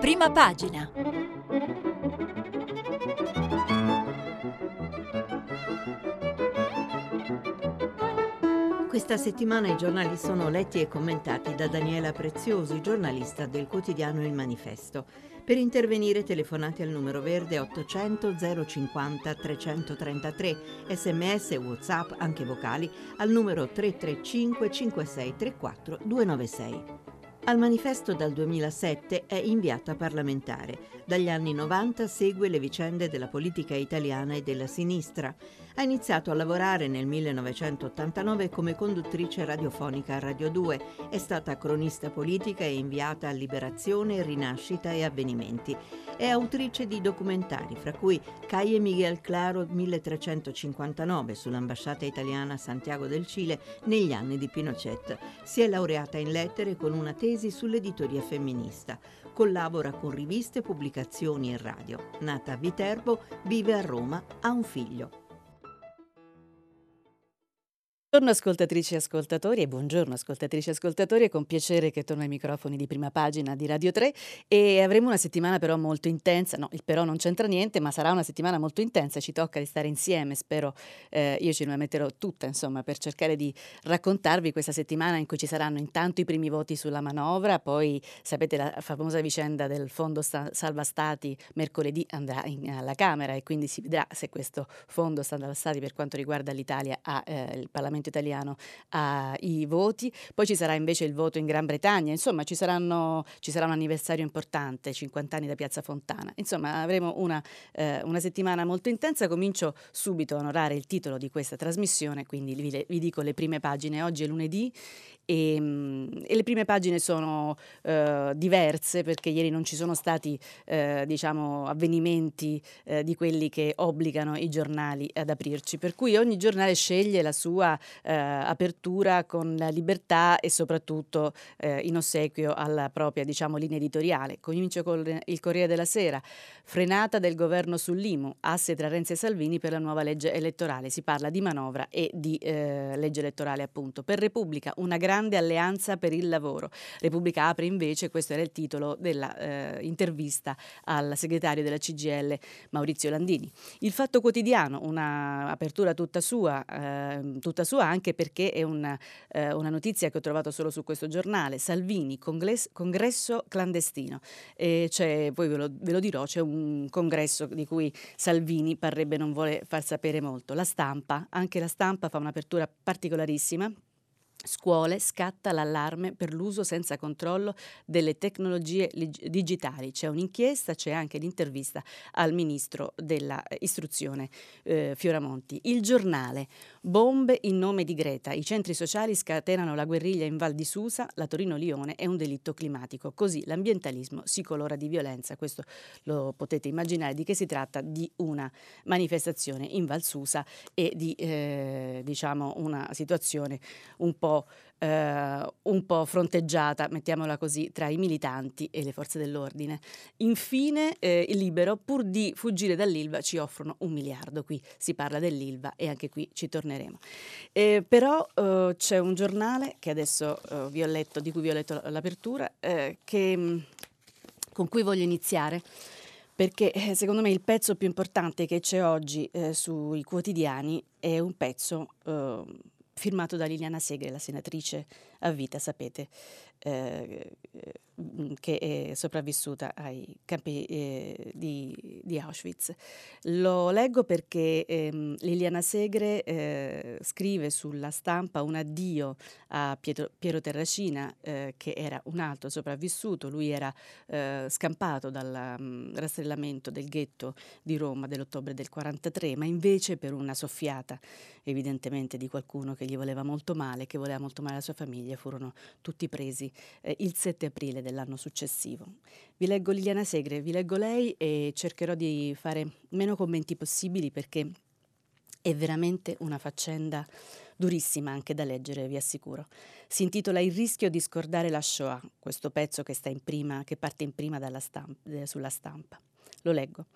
Prima pagina. Questa settimana i giornali sono letti e commentati da Daniela Preziosi, giornalista del quotidiano Il Manifesto. Per intervenire telefonate al numero verde 800 050 333, sms whatsapp anche vocali al numero 335 5634 296. Al manifesto dal 2007 è inviata parlamentare. Dagli anni 90 segue le vicende della politica italiana e della sinistra. Ha iniziato a lavorare nel 1989 come conduttrice radiofonica a Radio 2. È stata cronista politica e inviata a Liberazione, Rinascita e Avvenimenti. È autrice di documentari, fra cui Calle Miguel Claro 1359 sull'ambasciata italiana a Santiago del Cile negli anni di Pinochet. Si è laureata in lettere con una tesi sull'editoria femminista. Collabora con riviste, pubblicazioni e radio. Nata a Viterbo, vive a Roma, ha un figlio. Buongiorno ascoltatrici e ascoltatori e buongiorno ascoltatrici e ascoltatori, è con piacere che torno ai microfoni di prima pagina di Radio 3 e avremo una settimana però molto intensa, no il però non c'entra niente, ma sarà una settimana molto intensa, ci tocca di stare insieme, spero eh, io ce la metterò tutta insomma per cercare di raccontarvi questa settimana in cui ci saranno intanto i primi voti sulla manovra, poi sapete la famosa vicenda del fondo sta- salva stati mercoledì andrà in, alla Camera e quindi si vedrà se questo fondo salva stati per quanto riguarda l'Italia ha eh, il Parlamento Parlamento italiano ai voti, poi ci sarà invece il voto in Gran Bretagna, insomma ci, saranno, ci sarà un anniversario importante, 50 anni da Piazza Fontana, insomma avremo una, eh, una settimana molto intensa, comincio subito a onorare il titolo di questa trasmissione, quindi vi, vi dico le prime pagine, oggi è lunedì e, ehm, e, le prime pagine sono eh, diverse perché ieri non ci sono stati eh, diciamo, avvenimenti eh, di quelli che obbligano i giornali ad aprirci, per cui ogni giornale sceglie la sua eh, apertura con libertà e soprattutto eh, in ossequio alla propria diciamo, linea editoriale. Comincio con il Corriere della Sera, frenata del governo sull'IMU, asse tra Renzi e Salvini per la nuova legge elettorale, si parla di manovra e di eh, legge elettorale appunto. Per Repubblica una grande grande alleanza per il lavoro. Repubblica apre invece, questo era il titolo dell'intervista eh, al segretario della CGL Maurizio Landini. Il Fatto Quotidiano, un'apertura tutta sua, eh, tutta sua anche perché è una, eh, una, notizia che ho trovato solo su questo giornale. Salvini, congresso, congresso clandestino. poi ve lo, ve lo dirò, c'è un congresso di cui Salvini parrebbe non vuole far sapere molto. La stampa, anche la stampa fa un'apertura particolarissima Scuole scatta l'allarme per l'uso senza controllo delle tecnologie digitali. C'è un'inchiesta, c'è anche l'intervista al ministro dell'istruzione eh, Fioramonti. Il giornale, bombe in nome di Greta. I centri sociali scatenano la guerriglia in Val di Susa, la Torino-Lione è un delitto climatico. Così l'ambientalismo si colora di violenza. Questo lo potete immaginare di che si tratta di una manifestazione in Val Susa e di eh, diciamo una situazione un po' eh, un po' fronteggiata, mettiamola così, tra i militanti e le forze dell'ordine. Infine, eh, il Libero, pur di fuggire dall'Ilva, ci offrono un miliardo. Qui si parla dell'Ilva e anche qui ci torneremo. Eh, però eh, c'è un giornale che adesso eh, vi ho letto, di cui vi ho letto l'apertura, eh, che, mm, con cui voglio iniziare perché secondo me il pezzo più importante che c'è oggi eh, sui quotidiani è un pezzo eh, firmato da Liliana Segre, la senatrice a vita, sapete, eh, mm, che è sopravvissuta ai campi eh, di, di, Auschwitz. Lo leggo perché ehm, Liliana Segre eh, scrive sulla stampa un addio a Pietro, Piero Terracina, eh, che era un altro sopravvissuto. Lui era eh, scampato dal um, rastrellamento del ghetto di Roma dell'ottobre del 43, ma invece per una soffiata, evidentemente, di qualcuno che gli voleva molto male, che voleva molto male alla sua famiglia, furono tutti presi eh, il 7 aprile dell'anno successivo. Vi leggo Liliana Segre, vi leggo lei e cercherò di fare meno commenti possibili perché è veramente una faccenda durissima anche da leggere, vi assicuro. Si intitola Il rischio di scordare la Shoah, questo pezzo che, in prima, che parte in prima stampa, sulla stampa. Lo leggo.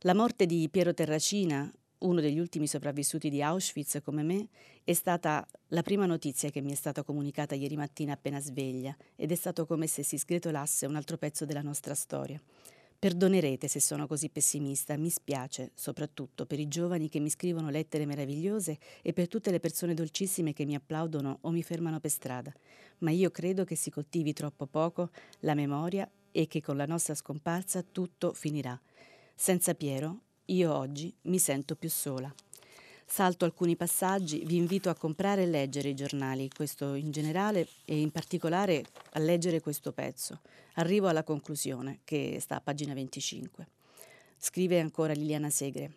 La morte di Piero Terracina uno degli ultimi sopravvissuti di Auschwitz come me, è stata la prima notizia che mi è stata comunicata ieri mattina appena sveglia ed è stato come se si sgretolasse un altro pezzo della nostra storia. Perdonerete se sono così pessimista, mi spiace, soprattutto per i giovani che mi scrivono lettere meravigliose e per tutte le persone dolcissime che mi applaudono o mi fermano per strada, ma io credo che si coltivi troppo poco la memoria e che con la nostra scomparsa tutto finirà. Senza Piero, io oggi mi sento più sola. Salto alcuni passaggi, vi invito a comprare e leggere i giornali, questo in generale e in particolare a leggere questo pezzo. Arrivo alla conclusione, che sta a pagina 25. Scrive ancora Liliana Segre.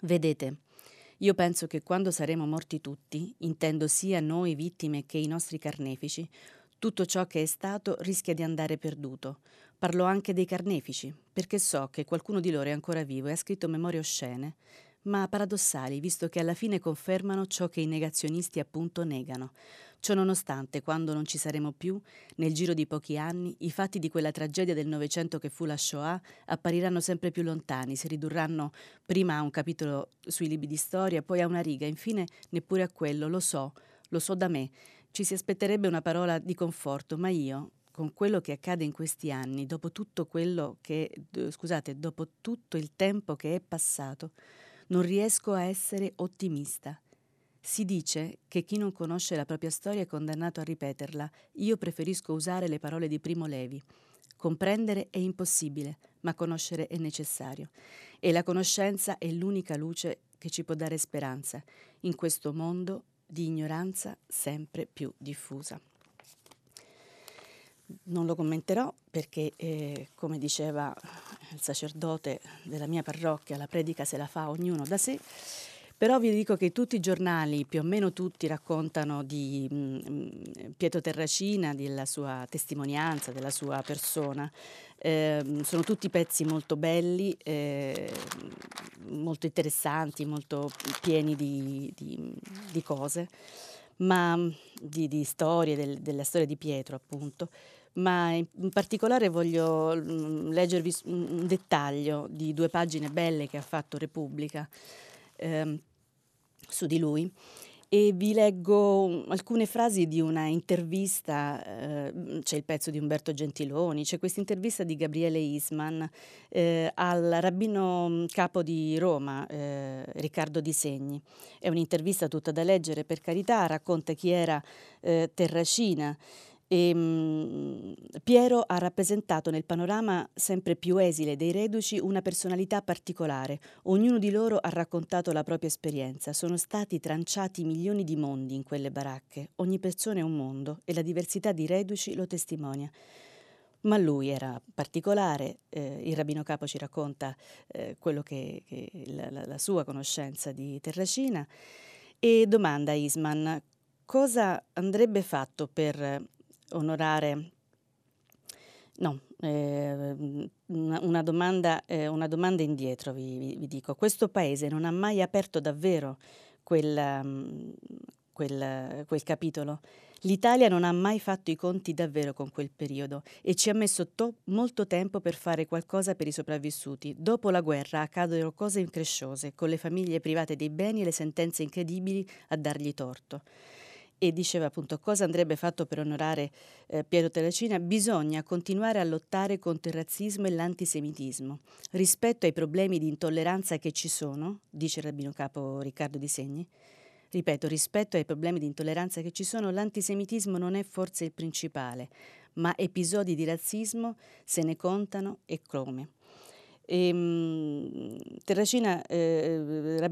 Vedete, io penso che quando saremo morti tutti, intendo sia noi vittime che i nostri carnefici, tutto ciò che è stato rischia di andare perduto. Parlo anche dei carnefici, perché so che qualcuno di loro è ancora vivo e ha scritto memorie oscene ma paradossali, visto che alla fine confermano ciò che i negazionisti appunto negano. Ciò nonostante, quando non ci saremo più, nel giro di pochi anni, i fatti di quella tragedia del Novecento che fu la Shoah appariranno sempre più lontani, si ridurranno prima a un capitolo sui libri di storia, poi a una riga, infine neppure a quello, lo so, lo so da me. Ci si aspetterebbe una parola di conforto, ma io, con quello che accade in questi anni, dopo tutto che, scusate, dopo tutto il tempo che è passato, non riesco a essere ottimista. Si dice che chi non conosce la propria storia è condannato a ripeterla. Io preferisco usare le parole di Primo Levi. Comprendere è impossibile, ma conoscere è necessario. E la conoscenza è l'unica luce che ci può dare speranza in questo mondo di ignoranza sempre più diffusa. Non lo commenterò perché, eh, come diceva il sacerdote della mia parrocchia, la predica se la fa ognuno da sé, però vi dico che tutti i giornali, più o meno tutti, raccontano di mh, mm, Pietro Terracina, della sua testimonianza, della sua persona. Eh, sono tutti pezzi molto belli, eh, molto interessanti, molto pieni di, di, di cose ma di, di storie, del, della storia di Pietro appunto, ma in, in particolare voglio mh, mm, leggervi un dettaglio di due pagine belle che ha fatto Repubblica eh, su di lui e vi leggo alcune frasi di una intervista, eh, c'è il pezzo di Umberto Gentiloni, c'è questa intervista di Gabriele Isman eh, al rabbino capo di Roma, eh, Riccardo Di Segni. È un'intervista tutta da leggere, per carità, racconta chi era eh, Terracina. E, um, Piero ha rappresentato nel panorama sempre più esile dei reduci una personalità particolare. Ognuno di loro ha raccontato la propria esperienza. Sono stati tranciati milioni di mondi in quelle baracche. Ogni persona è un mondo e la diversità di reduci lo testimonia. Ma lui era particolare, eh, il rabbino capo ci racconta eh, quello che, che la, la sua conoscenza di Terracina e domanda a Isman cosa andrebbe fatto per onorare No, eh, una, domanda, eh, una, domanda, indietro vi, vi, vi, dico. Questo paese non ha mai aperto davvero quel, um, quel, quel, capitolo. L'Italia non ha mai fatto i conti davvero con quel periodo e ci ha messo to- molto tempo per fare qualcosa per i sopravvissuti. Dopo la guerra accadono cose incresciose, con le famiglie private dei beni e le sentenze incredibili a dargli torto e diceva appunto cosa andrebbe fatto per onorare eh, Piero Terracina, bisogna continuare a lottare contro il razzismo e l'antisemitismo. Rispetto ai problemi di intolleranza che ci sono, dice il rabbino capo Riccardo Di Segni, ripeto, rispetto ai problemi di intolleranza che ci sono, l'antisemitismo non è forse il principale, ma episodi di razzismo se ne contano e come. E, um, Terracina eh,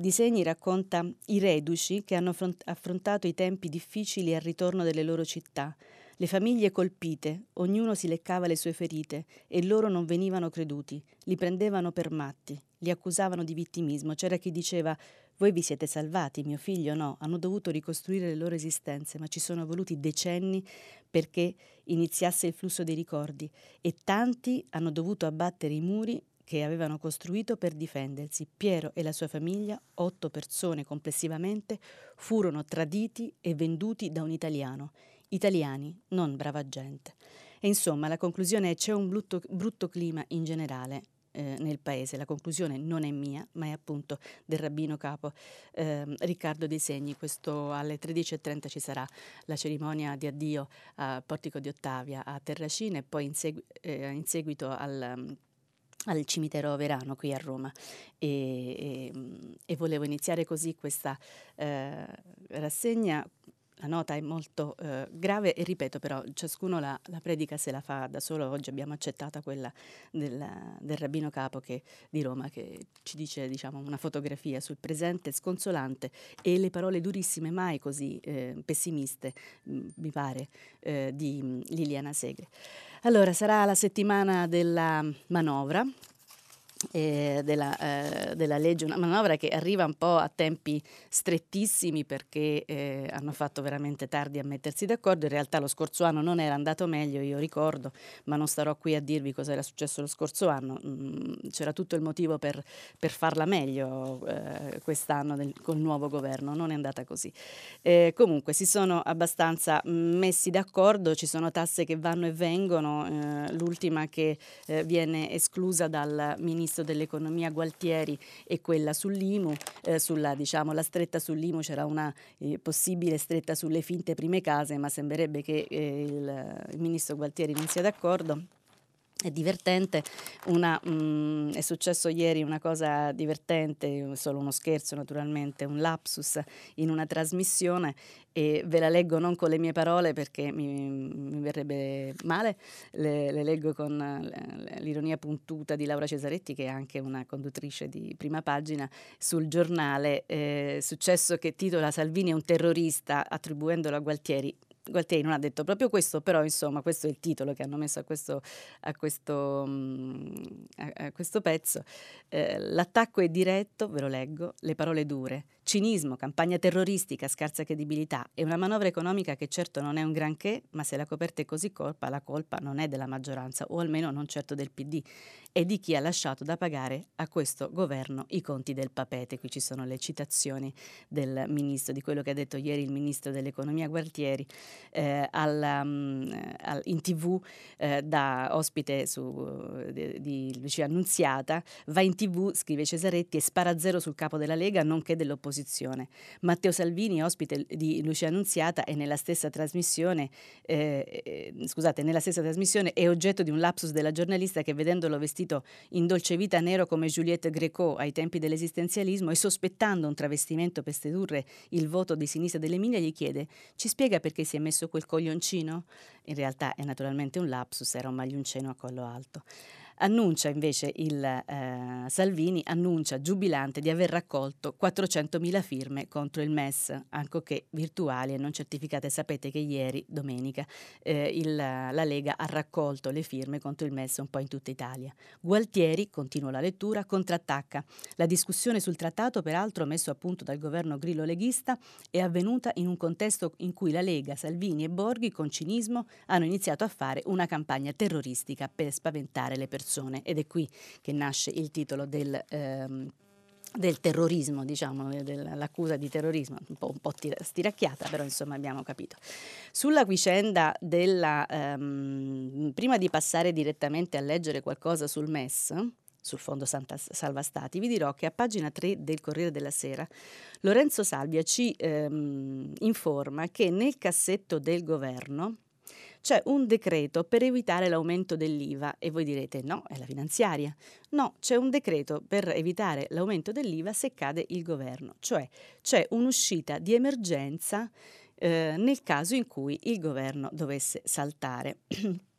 Disegni racconta i reduci che hanno affront- affrontato i tempi difficili al ritorno delle loro città, le famiglie colpite, ognuno si leccava le sue ferite e loro non venivano creduti, li prendevano per matti, li accusavano di vittimismo. C'era chi diceva voi vi siete salvati, mio figlio no, hanno dovuto ricostruire le loro esistenze, ma ci sono voluti decenni perché iniziasse il flusso dei ricordi e tanti hanno dovuto abbattere i muri che avevano costruito per difendersi. Piero e la sua famiglia, otto persone complessivamente, furono traditi e venduti da un italiano. Italiani, non brava gente. E insomma, la conclusione è c'è un brutto, brutto clima in generale eh, nel paese. La conclusione non è mia, ma è appunto del rabbino capo eh, Riccardo De Segni. Questo alle 13.30 ci sarà la cerimonia di addio a Portico di Ottavia a Terracina e poi in, segu- eh, in seguito al al cimitero Verano qui a Roma e, e, e volevo iniziare così questa eh, rassegna la nota è molto eh, grave e ripeto però, ciascuno la, la, predica se la fa da solo. Oggi abbiamo accettata quella del, del rabbino capo che, di Roma che ci dice diciamo, una fotografia sul presente sconsolante e le parole durissime, mai così eh, pessimiste, mh, mi pare, eh, di Liliana Segre. Allora, sarà la settimana della manovra eh, della, eh, della, legge, una manovra che arriva un po' a tempi strettissimi perché eh, hanno fatto veramente tardi a mettersi d'accordo. In realtà lo scorso anno non era andato meglio, io ricordo, ma non starò qui a dirvi cosa era successo lo scorso anno. Mm, c'era tutto il motivo per, per farla meglio eh, quest'anno del, col nuovo governo, non è andata così. Eh, comunque si sono abbastanza messi d'accordo, ci sono tasse che vanno e vengono, eh, l'ultima che viene esclusa dal ministro ministro dell'economia Gualtieri e quella sull'IMU, eh, sulla diciamo, la stretta sull'IMU c'era una eh, possibile stretta sulle finte prime case, ma sembrerebbe che eh, il, il ministro Gualtieri non sia d'accordo. È divertente, una, mh, è successo ieri una cosa divertente, solo uno scherzo naturalmente, un lapsus in una trasmissione e ve la leggo non con le mie parole perché mi, mi verrebbe male, le, le leggo con l'ironia puntuta di Laura Cesaretti che è anche una conduttrice di prima pagina sul giornale, è successo che titola Salvini è un terrorista attribuendolo a Gualtieri, Gualtieri non ha detto proprio questo, però insomma questo è il titolo che hanno messo a questo, a questo, mm, a, questo pezzo. Eh, l'attacco è diretto, ve lo leggo, le parole dure, cinismo, campagna terroristica, scarsa credibilità e una manovra economica che certo non è un granché, ma se la coperta è così colpa, la colpa non è della maggioranza o almeno non certo del PD, e di chi ha lasciato da pagare a questo governo i conti del papete. Qui ci sono le citazioni del ministro, di quello che ha detto ieri il ministro dell'economia Gualtieri eh, alla, um, al, in tv eh, da ospite su, di, di Lucia Annunziata, va in tv, scrive Cesaretti, e spara zero sul capo della Lega, nonché dell'opposizione opposizione. Matteo Salvini, ospite di Lucia Annunziata, e nella stessa trasmissione, eh, eh, scusate, nella stessa trasmissione è oggetto di un lapsus della giornalista che vedendolo vestito in dolce vita nero come Juliette Greco ai tempi dell'esistenzialismo e sospettando un travestimento per sedurre il voto di sinistra dell'Emilia gli chiede ci spiega perché si è messo quel coglioncino? In realtà è naturalmente un lapsus, era un maglioncino a collo alto. Annuncia invece il eh, Salvini, annuncia giubilante di aver raccolto 400.000 firme contro il MES, ancorché virtuali e non certificate. Sapete che ieri, domenica, eh, il, la Lega ha raccolto le firme contro il MES un po' in tutta Italia. Gualtieri, continua la lettura, contrattacca. La discussione sul trattato, peraltro messo a punto dal governo grillo-leghista, è avvenuta in un contesto in cui la Lega, Salvini e Borghi, con cinismo, hanno iniziato a fare una campagna terroristica per spaventare le persone persone ed è qui che nasce il titolo del... Ehm, del terrorismo, diciamo, dell'accusa di terrorismo, un po', un po stiracchiata, però insomma abbiamo capito. Sulla vicenda della, ehm, prima di passare direttamente a leggere qualcosa sul MES, sul Fondo Santa Salva Stati, vi dirò che a pagina 3 del Corriere della Sera Lorenzo Salvia ci ehm, informa che nel cassetto del governo c'è un decreto per evitare l'aumento dell'IVA e voi direte no, è la finanziaria. No, c'è un decreto per evitare l'aumento dell'IVA se cade il governo, cioè c'è un'uscita di emergenza eh, nel caso in cui il governo dovesse saltare.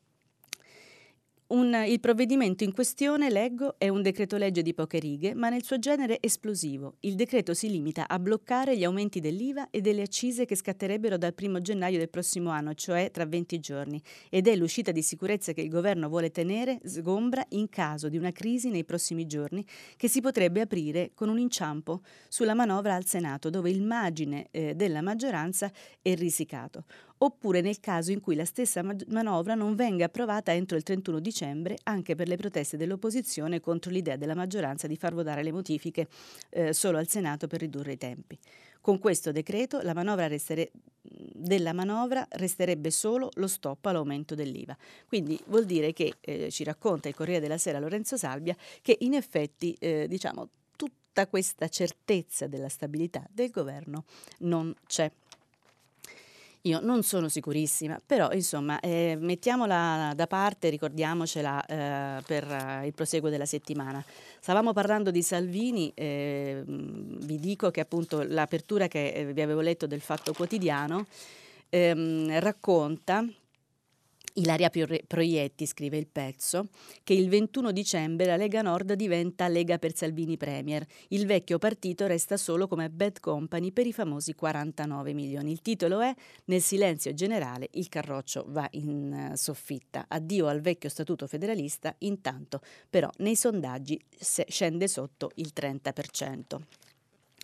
Un, il provvedimento in questione, leggo, è un decreto legge di poche righe, ma nel suo genere esplosivo. Il decreto si limita a bloccare gli aumenti dell'IVA e delle accise che scatterebbero dal 1 gennaio del prossimo anno, cioè tra 20 giorni, ed è l'uscita di sicurezza che il governo vuole tenere sgombra in caso di una crisi nei prossimi giorni che si potrebbe aprire con un inciampo sulla manovra al Senato, dove il margine eh, della maggioranza è risicato oppure nel caso in cui la stessa manovra non venga approvata entro il 31 dicembre anche per le proteste dell'opposizione contro l'idea della maggioranza di far votare le modifiche eh, solo al Senato per ridurre i tempi. Con questo decreto la manovra restere, della manovra resterebbe solo lo stop all'aumento dell'IVA. Quindi vuol dire che, eh, ci racconta il Corriere della Sera Lorenzo Salvia, che in effetti eh, diciamo, tutta questa certezza della stabilità del governo non c'è. Io non sono sicurissima, però insomma eh, mettiamola da parte, ricordiamocela eh, per eh, il proseguo della settimana. Stavamo parlando di Salvini, eh, vi dico che appunto l'apertura che eh, vi avevo letto del Fatto Quotidiano ehm, racconta Ilaria Proietti scrive il pezzo che il 21 dicembre la Lega Nord diventa Lega per Salvini Premier. Il vecchio partito resta solo come bad company per i famosi 49 milioni. Il titolo è Nel silenzio generale il carroccio va in eh, soffitta. Addio al vecchio statuto federalista, intanto però nei sondaggi scende sotto il 30%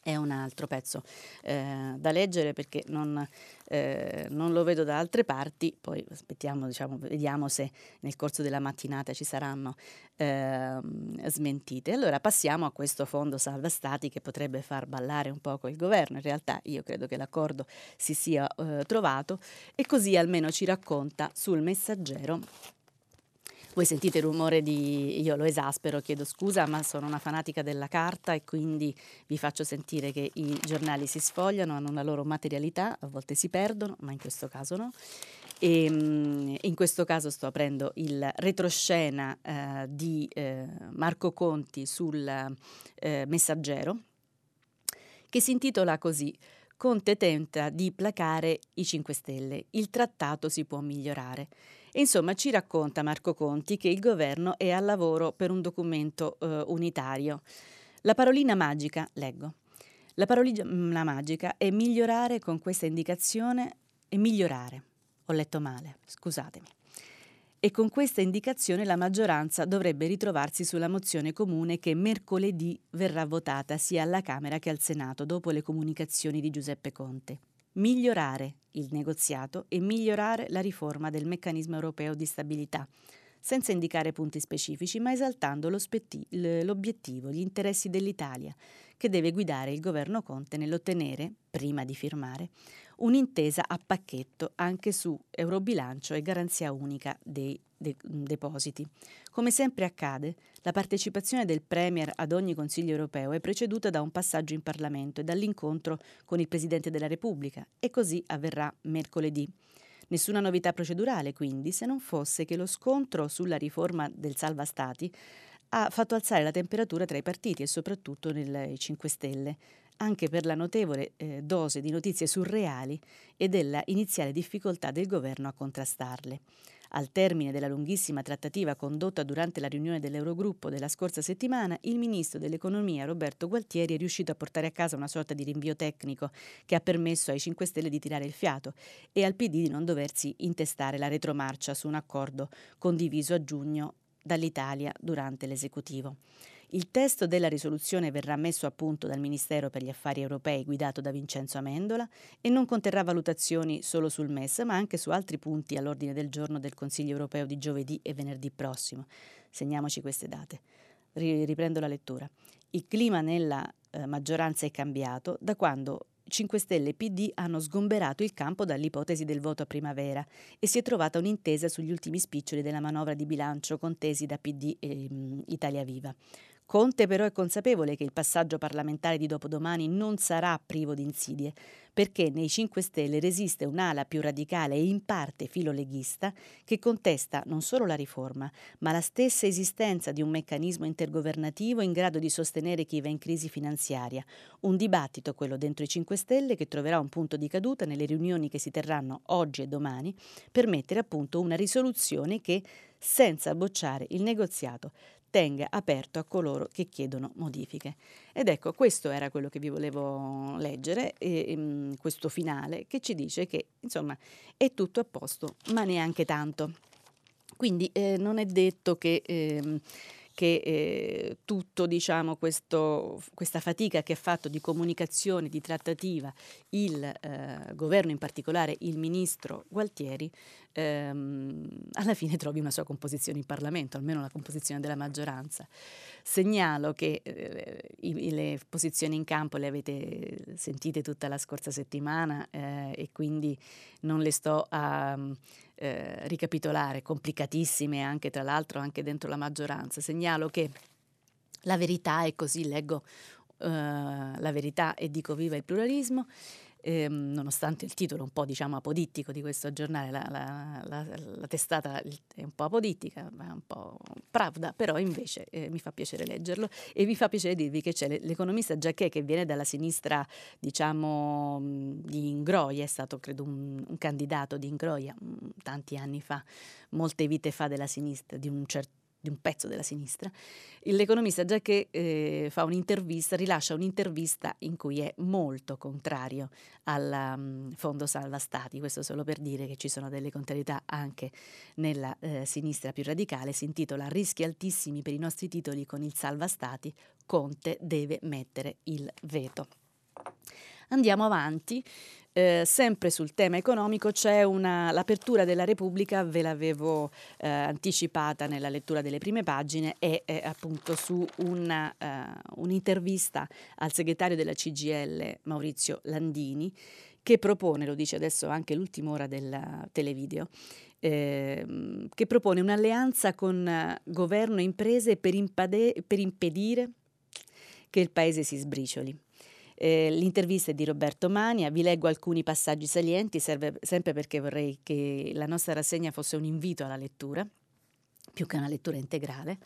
è un altro pezzo eh, da leggere perché non, eh, non, lo vedo da altre parti, poi aspettiamo, diciamo, vediamo se nel corso della mattinata ci saranno eh, smentite. Allora passiamo a questo fondo salva stati che potrebbe far ballare un poco il governo, in realtà io credo che l'accordo si sia eh, trovato e così almeno ci racconta sul messaggero voi sentite il rumore di... io lo esaspero, chiedo scusa, ma sono una fanatica della carta e quindi vi faccio sentire che i giornali si sfogliano, hanno una loro materialità, a volte si perdono, ma in questo caso no. E ehm, in questo caso sto aprendo il retroscena eh, di eh, Marco Conti sul eh, Messaggero, che si intitola così Conte tenta di placare i 5 Stelle, il trattato si può migliorare. Insomma, ci racconta Marco Conti che il governo è al lavoro per un documento eh, unitario. La parolina magica, leggo, la parolina magica è migliorare con questa indicazione e migliorare. Ho letto male, scusatemi. E con questa indicazione la maggioranza dovrebbe ritrovarsi sulla mozione comune che mercoledì verrà votata sia alla Camera che al Senato dopo le comunicazioni di Giuseppe Conte migliorare il negoziato e migliorare la riforma del meccanismo europeo di stabilità, senza indicare punti specifici, ma esaltando l'obiettivo, gli interessi dell'Italia, che deve guidare il governo Conte nell'ottenere, prima di firmare, un'intesa a pacchetto anche su eurobilancio e garanzia unica dei de- depositi. Come sempre accade, la partecipazione del Premier ad ogni Consiglio europeo è preceduta da un passaggio in Parlamento e dall'incontro con il Presidente della Repubblica e così avverrà mercoledì. Nessuna novità procedurale, quindi, se non fosse che lo scontro sulla riforma del salva stati ha fatto alzare la temperatura tra i partiti e soprattutto nei 5 Stelle, anche per la notevole eh, dose di notizie surreali e della iniziale difficoltà del governo a contrastarle. Al termine della lunghissima trattativa condotta durante la riunione dell'Eurogruppo della scorsa settimana, il ministro dell'Economia Roberto Gualtieri è riuscito a portare a casa una sorta di rinvio tecnico che ha permesso ai 5 Stelle di tirare il fiato e al PD di non doversi intestare la retromarcia su un accordo condiviso a giugno dall'Italia durante l'esecutivo. Il testo della risoluzione verrà messo a punto dal Ministero per gli Affari Europei guidato da Vincenzo Amendola e non conterrà valutazioni solo sul MES, ma anche su altri punti all'ordine del giorno del Consiglio Europeo di giovedì e venerdì prossimo. Segniamoci queste date. Riprendo la lettura. Il clima nella eh, maggioranza è cambiato da quando 5 Stelle e PD hanno sgomberato il campo dall'ipotesi del voto a primavera e si è trovata un'intesa sugli ultimi spiccioli della manovra di bilancio contesi da PD e um, Italia Viva. Conte però è consapevole che il passaggio parlamentare di dopodomani non sarà privo di insidie, perché nei 5 Stelle resiste un'ala più radicale e in parte filoleghista che contesta non solo la riforma, ma la stessa esistenza di un meccanismo intergovernativo in grado di sostenere chi va in crisi finanziaria. Un dibattito, quello dentro i 5 Stelle, che troverà un punto di caduta nelle riunioni che si terranno oggi e domani per mettere a punto una risoluzione che, senza bocciare il negoziato, tenga aperto a coloro che chiedono modifiche. Ed ecco, questo era quello che vi volevo leggere, e, e, mm, questo finale, che ci dice che insomma è tutto a posto, ma neanche tanto. Quindi eh, non è detto che... Eh, che eh, tutto diciamo, questo, questa fatica che ha fatto di comunicazione, di trattativa il eh, governo, in particolare il ministro Gualtieri, ehm, alla fine trovi una sua composizione in Parlamento, almeno la composizione della maggioranza. Segnalo che eh, i, le posizioni in campo le avete sentite tutta la scorsa settimana eh, e quindi non le sto a eh, ricapitolare, complicatissime anche tra l'altro anche dentro la maggioranza. Segnalo che la verità è così, leggo uh, la verità e dico viva il pluralismo, ehm, nonostante il titolo un po' diciamo apodittico di questo giornale, la, la, la, la testata è un po' apodittica, è un po' pravda, però invece eh, mi fa piacere leggerlo e mi fa piacere dirvi che c'è l'economista Giacché che viene dalla sinistra diciamo di Ingroia, è stato credo un, un candidato di Ingroia tanti anni fa, molte vite fa della sinistra, di un certo di un pezzo della sinistra, l'economista già che eh, fa un'intervista, rilascia un'intervista in cui è molto contrario al um, fondo salva stati, questo solo per dire che ci sono delle contrarietà anche nella eh, sinistra più radicale, si intitola Rischi altissimi per i nostri titoli con il salva stati, Conte deve mettere il veto. Andiamo avanti. Eh, sempre sul tema economico c'è una, l'apertura della Repubblica, ve l'avevo eh, anticipata nella lettura delle prime pagine, è, è appunto su una, uh, un'intervista al segretario della CGL Maurizio Landini che propone, lo dice adesso anche l'ultima ora del televideo, eh, che propone un'alleanza con uh, governo e imprese per, impade- per impedire che il paese si sbricioli. Eh, l'intervista è di Roberto Mania, vi leggo alcuni passaggi salienti, serve sempre perché vorrei che la nostra rassegna fosse un invito alla lettura, più che una lettura integrale.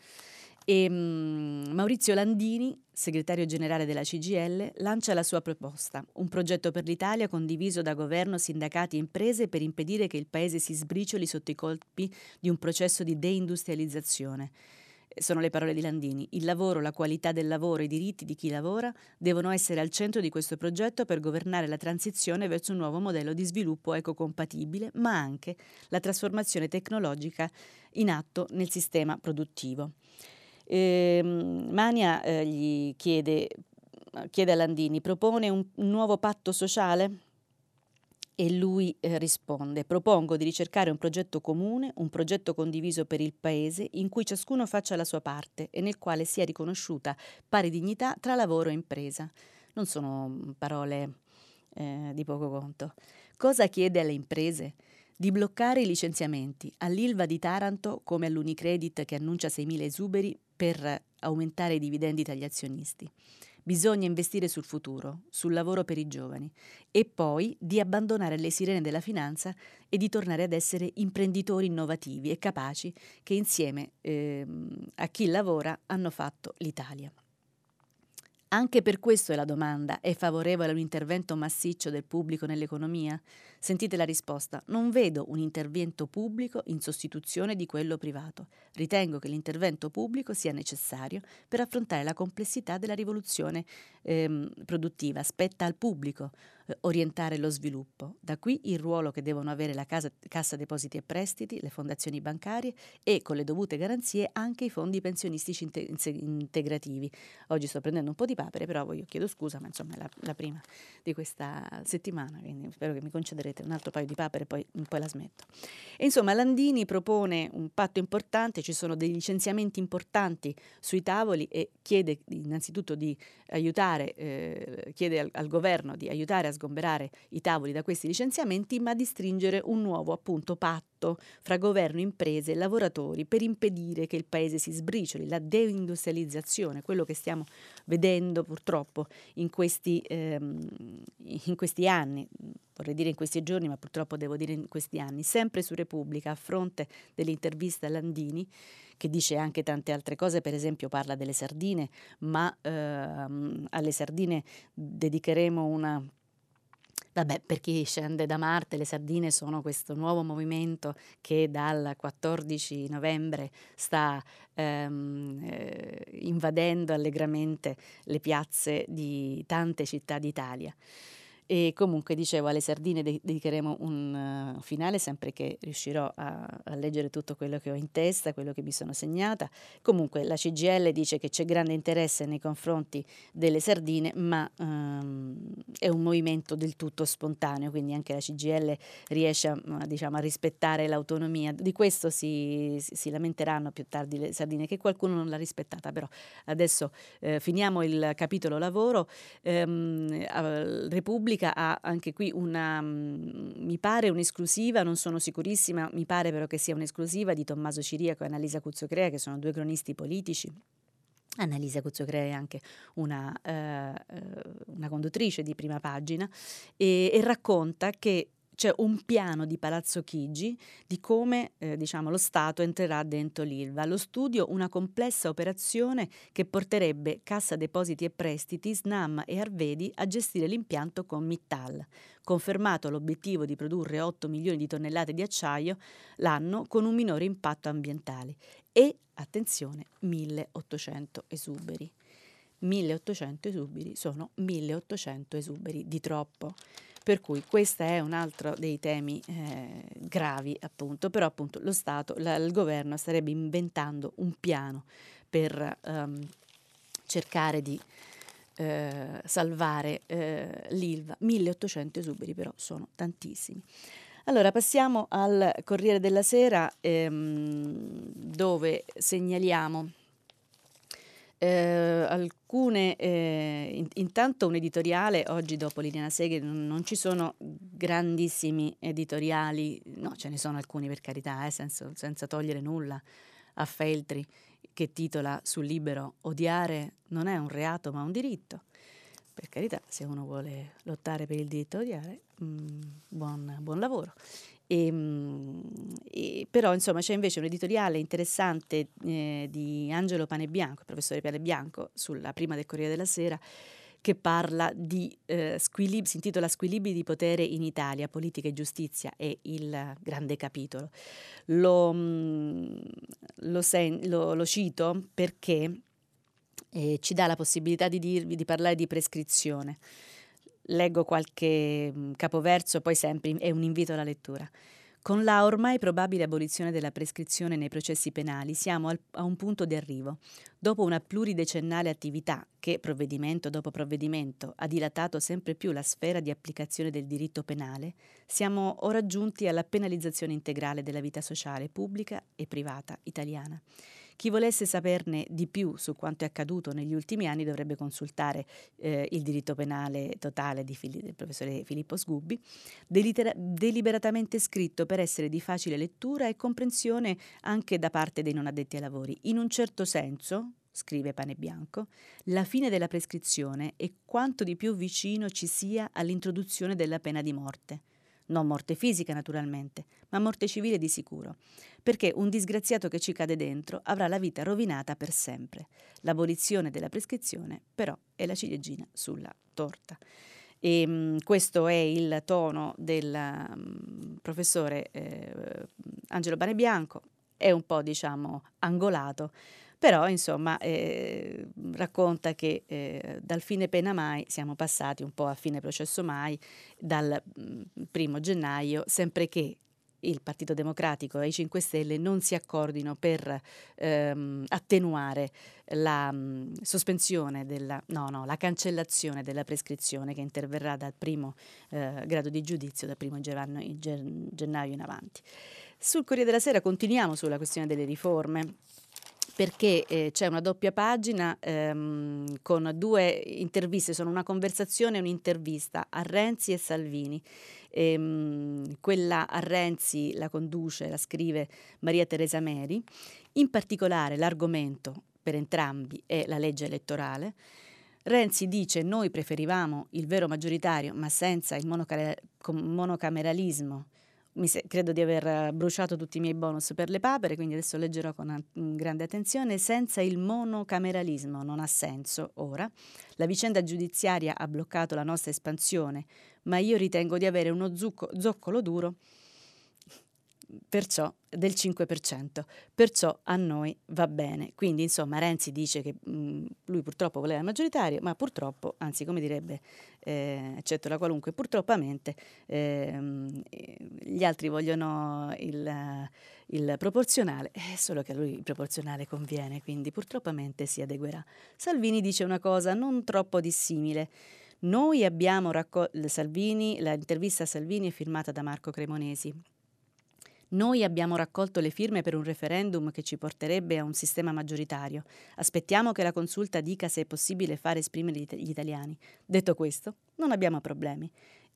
E, um, Maurizio Landini, segretario generale della CGL, lancia la sua proposta, un progetto per l'Italia condiviso da governo, sindacati e imprese per impedire che il paese si sbricioli sotto i colpi di un processo di deindustrializzazione sono le parole di Landini. Il lavoro, la qualità del lavoro, i diritti di chi lavora devono essere al centro di questo progetto per governare la transizione verso un nuovo modello di sviluppo ecocompatibile, ma anche la trasformazione tecnologica in atto nel sistema produttivo. Eh, Mania eh, gli chiede, chiede a Landini, propone un nuovo patto sociale? E lui eh, risponde, propongo di ricercare un progetto comune, un progetto condiviso per il Paese, in cui ciascuno faccia la sua parte e nel quale sia riconosciuta pari dignità tra lavoro e impresa. Non sono mm, parole eh, di poco conto. Cosa chiede alle imprese? Di bloccare i licenziamenti all'Ilva di Taranto come all'Unicredit che annuncia 6.000 esuberi per aumentare i dividendi agli azionisti. Bisogna investire sul futuro, sul lavoro per i giovani e poi di abbandonare le sirene della finanza e di tornare ad essere imprenditori innovativi e capaci che insieme eh, a chi lavora hanno fatto l'Italia. Anche per questo è la domanda, è favorevole a un intervento massiccio del pubblico nell'economia? Sentite la risposta, non vedo un intervento pubblico in sostituzione di quello privato. Ritengo che l'intervento pubblico sia necessario per affrontare la complessità della rivoluzione ehm, produttiva. Spetta al pubblico eh, orientare lo sviluppo. Da qui il ruolo che devono avere la casa, Cassa Depositi e Prestiti, le fondazioni bancarie e con le dovute garanzie anche i fondi pensionistici inte- integrativi. Oggi sto prendendo un po' di papere, però io chiedo scusa, ma insomma è la, la prima di questa settimana, quindi spero che mi concederete un altro paio di papere e poi, poi la smetto. E insomma Landini propone un patto importante, ci sono dei licenziamenti importanti sui tavoli e chiede innanzitutto di aiutare, eh, chiede al, al governo di aiutare a sgomberare i tavoli da questi licenziamenti, ma di stringere un nuovo appunto patto fra governo, imprese e lavoratori per impedire che il paese si sbricioli, la deindustrializzazione, quello che stiamo vedendo purtroppo in questi, ehm, in questi anni vorrei dire in questi giorni, ma purtroppo devo dire in questi anni, sempre su Repubblica, a fronte dell'intervista Landini, che dice anche tante altre cose, per esempio parla delle sardine, ma ehm, alle sardine dedicheremo una Vabbè, per chi scende da Marte, le sardine sono questo nuovo movimento che dal 14 novembre sta ehm, eh, invadendo allegramente le piazze di tante città d'Italia. E comunque dicevo, alle sardine dedicheremo un uh, finale sempre che riuscirò a, a, leggere tutto quello che ho in testa, quello che mi sono segnata. Comunque la CGL dice che c'è grande interesse nei confronti delle sardine, ma um, è un movimento del tutto spontaneo, quindi anche la CGL riesce a, diciamo, a rispettare l'autonomia. Di questo si, si, lamenteranno più tardi le sardine, che qualcuno non l'ha rispettata, però adesso eh, finiamo il capitolo lavoro. Um, Repubblica Repubblica ha anche qui una, mm, mi pare un'esclusiva, non sono sicurissima, mi pare però che sia un'esclusiva di Tommaso Ciriaco e Annalisa Cuzzocrea, che sono due cronisti politici. Annalisa Cuzzocrea è anche una, eh, una, conduttrice di prima pagina e, e racconta che c'è un piano di Palazzo Chigi di come eh, diciamo, lo Stato entrerà dentro l'ILVA. Allo studio una complessa operazione che porterebbe Cassa Depositi e Prestiti, Snam e Arvedi a gestire l'impianto con Mittal. Confermato l'obiettivo di produrre 8 milioni di tonnellate di acciaio l'anno con un minore impatto ambientale e, attenzione, 1800 esuberi. 1800 esuberi sono 1800 esuberi di troppo. Per cui questo è un altro dei temi eh, gravi, appunto, però appunto lo Stato, la, il governo starebbe inventando un piano per um, cercare di eh, salvare eh, l'ILVA. 1800 esuberi però sono tantissimi. Allora passiamo al Corriere della Sera ehm, dove segnaliamo eh, alcune, eh, in, intanto un editoriale, oggi dopo Liliana Seghe non, ci sono grandissimi editoriali, no ce ne sono alcuni per carità, eh, senza, senza togliere nulla a Feltri che titola sul libero Odiare non è un reato ma un diritto. Per carità, se uno vuole lottare per il diritto a odiare, mh, mm, buon, buon lavoro. E, ehm, e, però insomma c'è invece un editoriale interessante eh, di Angelo Panebianco, professore Panebianco, sulla prima del Corriere della Sera, che parla di eh, squilib- si intitola Squilibri di potere in Italia, politica e giustizia, è il grande capitolo. Lo, mm, lo, sen- lo, lo cito perché eh, ci dà la possibilità di, dirvi, di parlare di prescrizione leggo qualche mm, capoverso, poi sempre è un invito alla lettura. Con la ormai probabile abolizione della prescrizione nei processi penali siamo al, a un punto di arrivo. Dopo una pluridecennale attività che, provvedimento dopo provvedimento, ha dilatato sempre più la sfera di applicazione del diritto penale, siamo ora giunti alla penalizzazione integrale della vita sociale, pubblica e privata italiana. Chi volesse saperne di più su quanto è accaduto negli ultimi anni dovrebbe consultare eh, il diritto penale totale Fili- del professore Filippo Sgubbi, delitera- deliberatamente scritto per essere di facile lettura e comprensione anche da parte dei non addetti ai lavori. In un certo senso, scrive Pane Bianco, la fine della prescrizione è quanto di più vicino ci sia all'introduzione della pena di morte non morte fisica naturalmente, ma morte civile di sicuro, perché un disgraziato che ci cade dentro avrà la vita rovinata per sempre. L'abolizione della prescrizione però è la ciliegina sulla torta. E, mh, mm, questo è il tono del um, professore eh, Angelo Banebianco, è un po' diciamo angolato, però insomma eh, racconta che eh, dal fine pena mai siamo passati un po' a fine processo mai, dal mh, primo gennaio, sempre che il Partito Democratico e i 5 Stelle non si accordino per ehm, attenuare la mh, sospensione della, no, no, la cancellazione della prescrizione che interverrà dal primo eh, grado di giudizio, dal primo gennaio, gennaio in avanti. Sul Corriere della Sera continuiamo sulla questione delle riforme perché eh, c'è una doppia pagina ehm, con due interviste, sono una conversazione e un'intervista a Renzi e Salvini. Ehm, quella a Renzi la conduce, la scrive Maria Teresa Meri. In particolare l'argomento per entrambi è la legge elettorale. Renzi dice noi preferivamo il vero maggioritario ma senza il monocameralismo se- credo di aver bruciato tutti i miei bonus per le papere, quindi adesso leggerò con a- grande attenzione. Senza il monocameralismo non ha senso ora. La vicenda giudiziaria ha bloccato la nostra espansione, ma io ritengo di avere uno zucco- zoccolo duro perciò del 5%, perciò a noi va bene. Quindi insomma Renzi dice che mh, lui purtroppo voleva il maggioritario, ma purtroppo, anzi come direbbe eh, eccetto la qualunque, purtroppamente eh, gli altri vogliono il, il proporzionale, eh, solo che a lui il proporzionale conviene, quindi purtroppamente si adeguerà. Salvini dice una cosa non troppo dissimile. Noi abbiamo raccolto l'intervista a Salvini è firmata da Marco Cremonesi. Noi abbiamo raccolto le firme per un referendum che ci porterebbe a un sistema maggioritario. Aspettiamo che la consulta dica se è possibile fare esprimere gli italiani. Detto questo, non abbiamo problemi.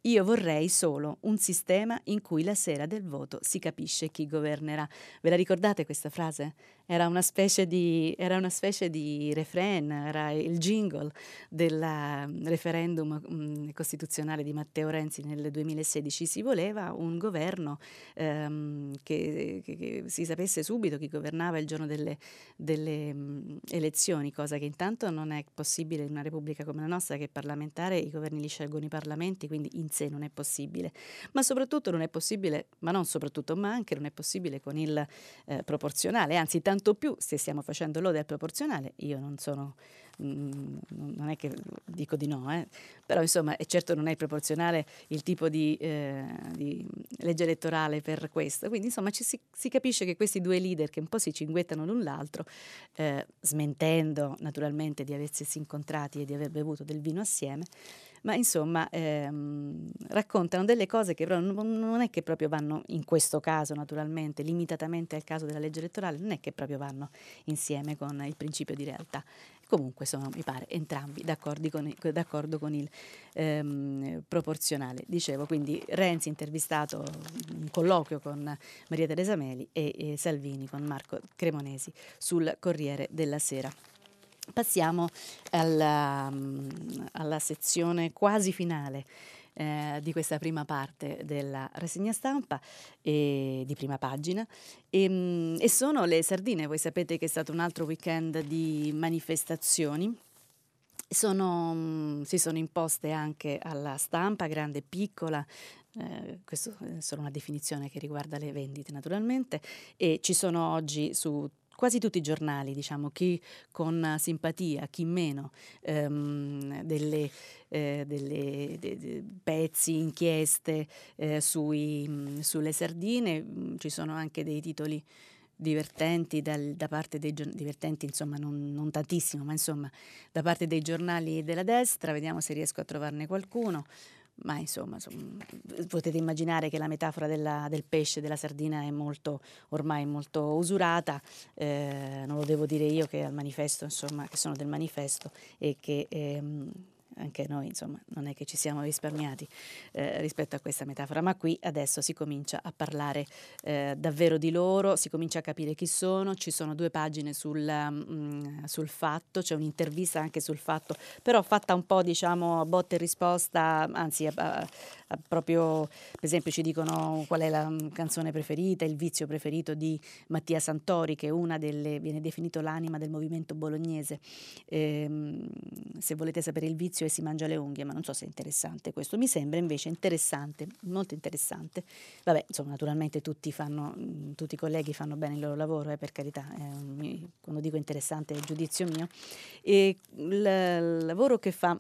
Io vorrei solo un sistema in cui la sera del voto si capisce chi governerà. Ve la ricordate questa frase? Era una specie di, una specie di refrain, era il jingle del mm, referendum mm, costituzionale di Matteo Renzi nel 2016. Si voleva un governo ehm, che, che, che, si sapesse subito chi governava il giorno delle, delle mh, elezioni, cosa che intanto non è possibile in una repubblica come la nostra, che è parlamentare, i governi li scelgono i parlamenti, quindi in sé non è possibile, ma soprattutto non è possibile, ma non soprattutto, ma anche non è possibile con il eh, proporzionale, anzi tanto più se stiamo facendo lode al proporzionale, io non sono mm, non è che dico di no, eh. però insomma, e certo non è proporzionale il tipo di, eh, di legge elettorale per questo. Quindi insomma ci si, si, capisce che questi due leader che un po' si cinguettano l'un l'altro, eh, smentendo naturalmente di aversi incontrati e di aver bevuto del vino assieme, ma insomma ehm, raccontano delle cose che però non, è che proprio vanno in questo caso naturalmente, limitatamente al caso della legge elettorale, non è che proprio vanno insieme con il principio di realtà. Comunque sono, mi pare, entrambi con, d'accordo con il ehm, proporzionale. Dicevo, quindi Renzi intervistato in colloquio con Maria Teresa Meli e, e Salvini con Marco Cremonesi sul Corriere della Sera. Passiamo alla, mm, alla sezione quasi finale eh, di questa prima parte della rassegna stampa e, di prima pagina e, mm, e, sono le sardine. Voi sapete che è stato un altro weekend di manifestazioni. Sono, mm, si sono imposte anche alla stampa, grande e piccola, eh, questa è solo una definizione che riguarda le vendite naturalmente, e ci sono oggi su quasi tutti i giornali, diciamo, chi con simpatia, chi meno, ehm, delle, eh, delle de, de pezzi, inchieste eh, sui, mh, sulle sardine, mh, ci sono anche dei titoli divertenti dal, da parte dei divertenti insomma non, non, tantissimo, ma insomma da parte dei giornali della destra, vediamo se riesco a trovarne qualcuno ma insomma, potete immaginare che la metafora della, del pesce, della sardina è molto, ormai molto usurata, eh, non lo devo dire io che insomma, che sono del manifesto e che ehm, anche noi insomma non è che ci siamo risparmiati eh, rispetto a questa metafora, ma qui adesso si comincia a parlare eh, davvero di loro, si comincia a capire chi sono, ci sono due pagine sul, mh, mm, sul fatto, c'è un'intervista anche sul fatto, però fatta un po' diciamo a botte e risposta, anzi a, a, proprio per esempio ci dicono qual è la mm, canzone preferita, il vizio preferito di Mattia Santori che è una delle, viene definito l'anima del movimento bolognese. Eh, se volete sapere il vizio e si mangia le unghie, ma non so se è interessante questo, mi sembra invece interessante, molto interessante. Vabbè, insomma, naturalmente tutti, fanno, mm, tutti i colleghi fanno bene il loro lavoro, eh, per carità, eh, quando dico interessante è il giudizio mio. E il lavoro che fa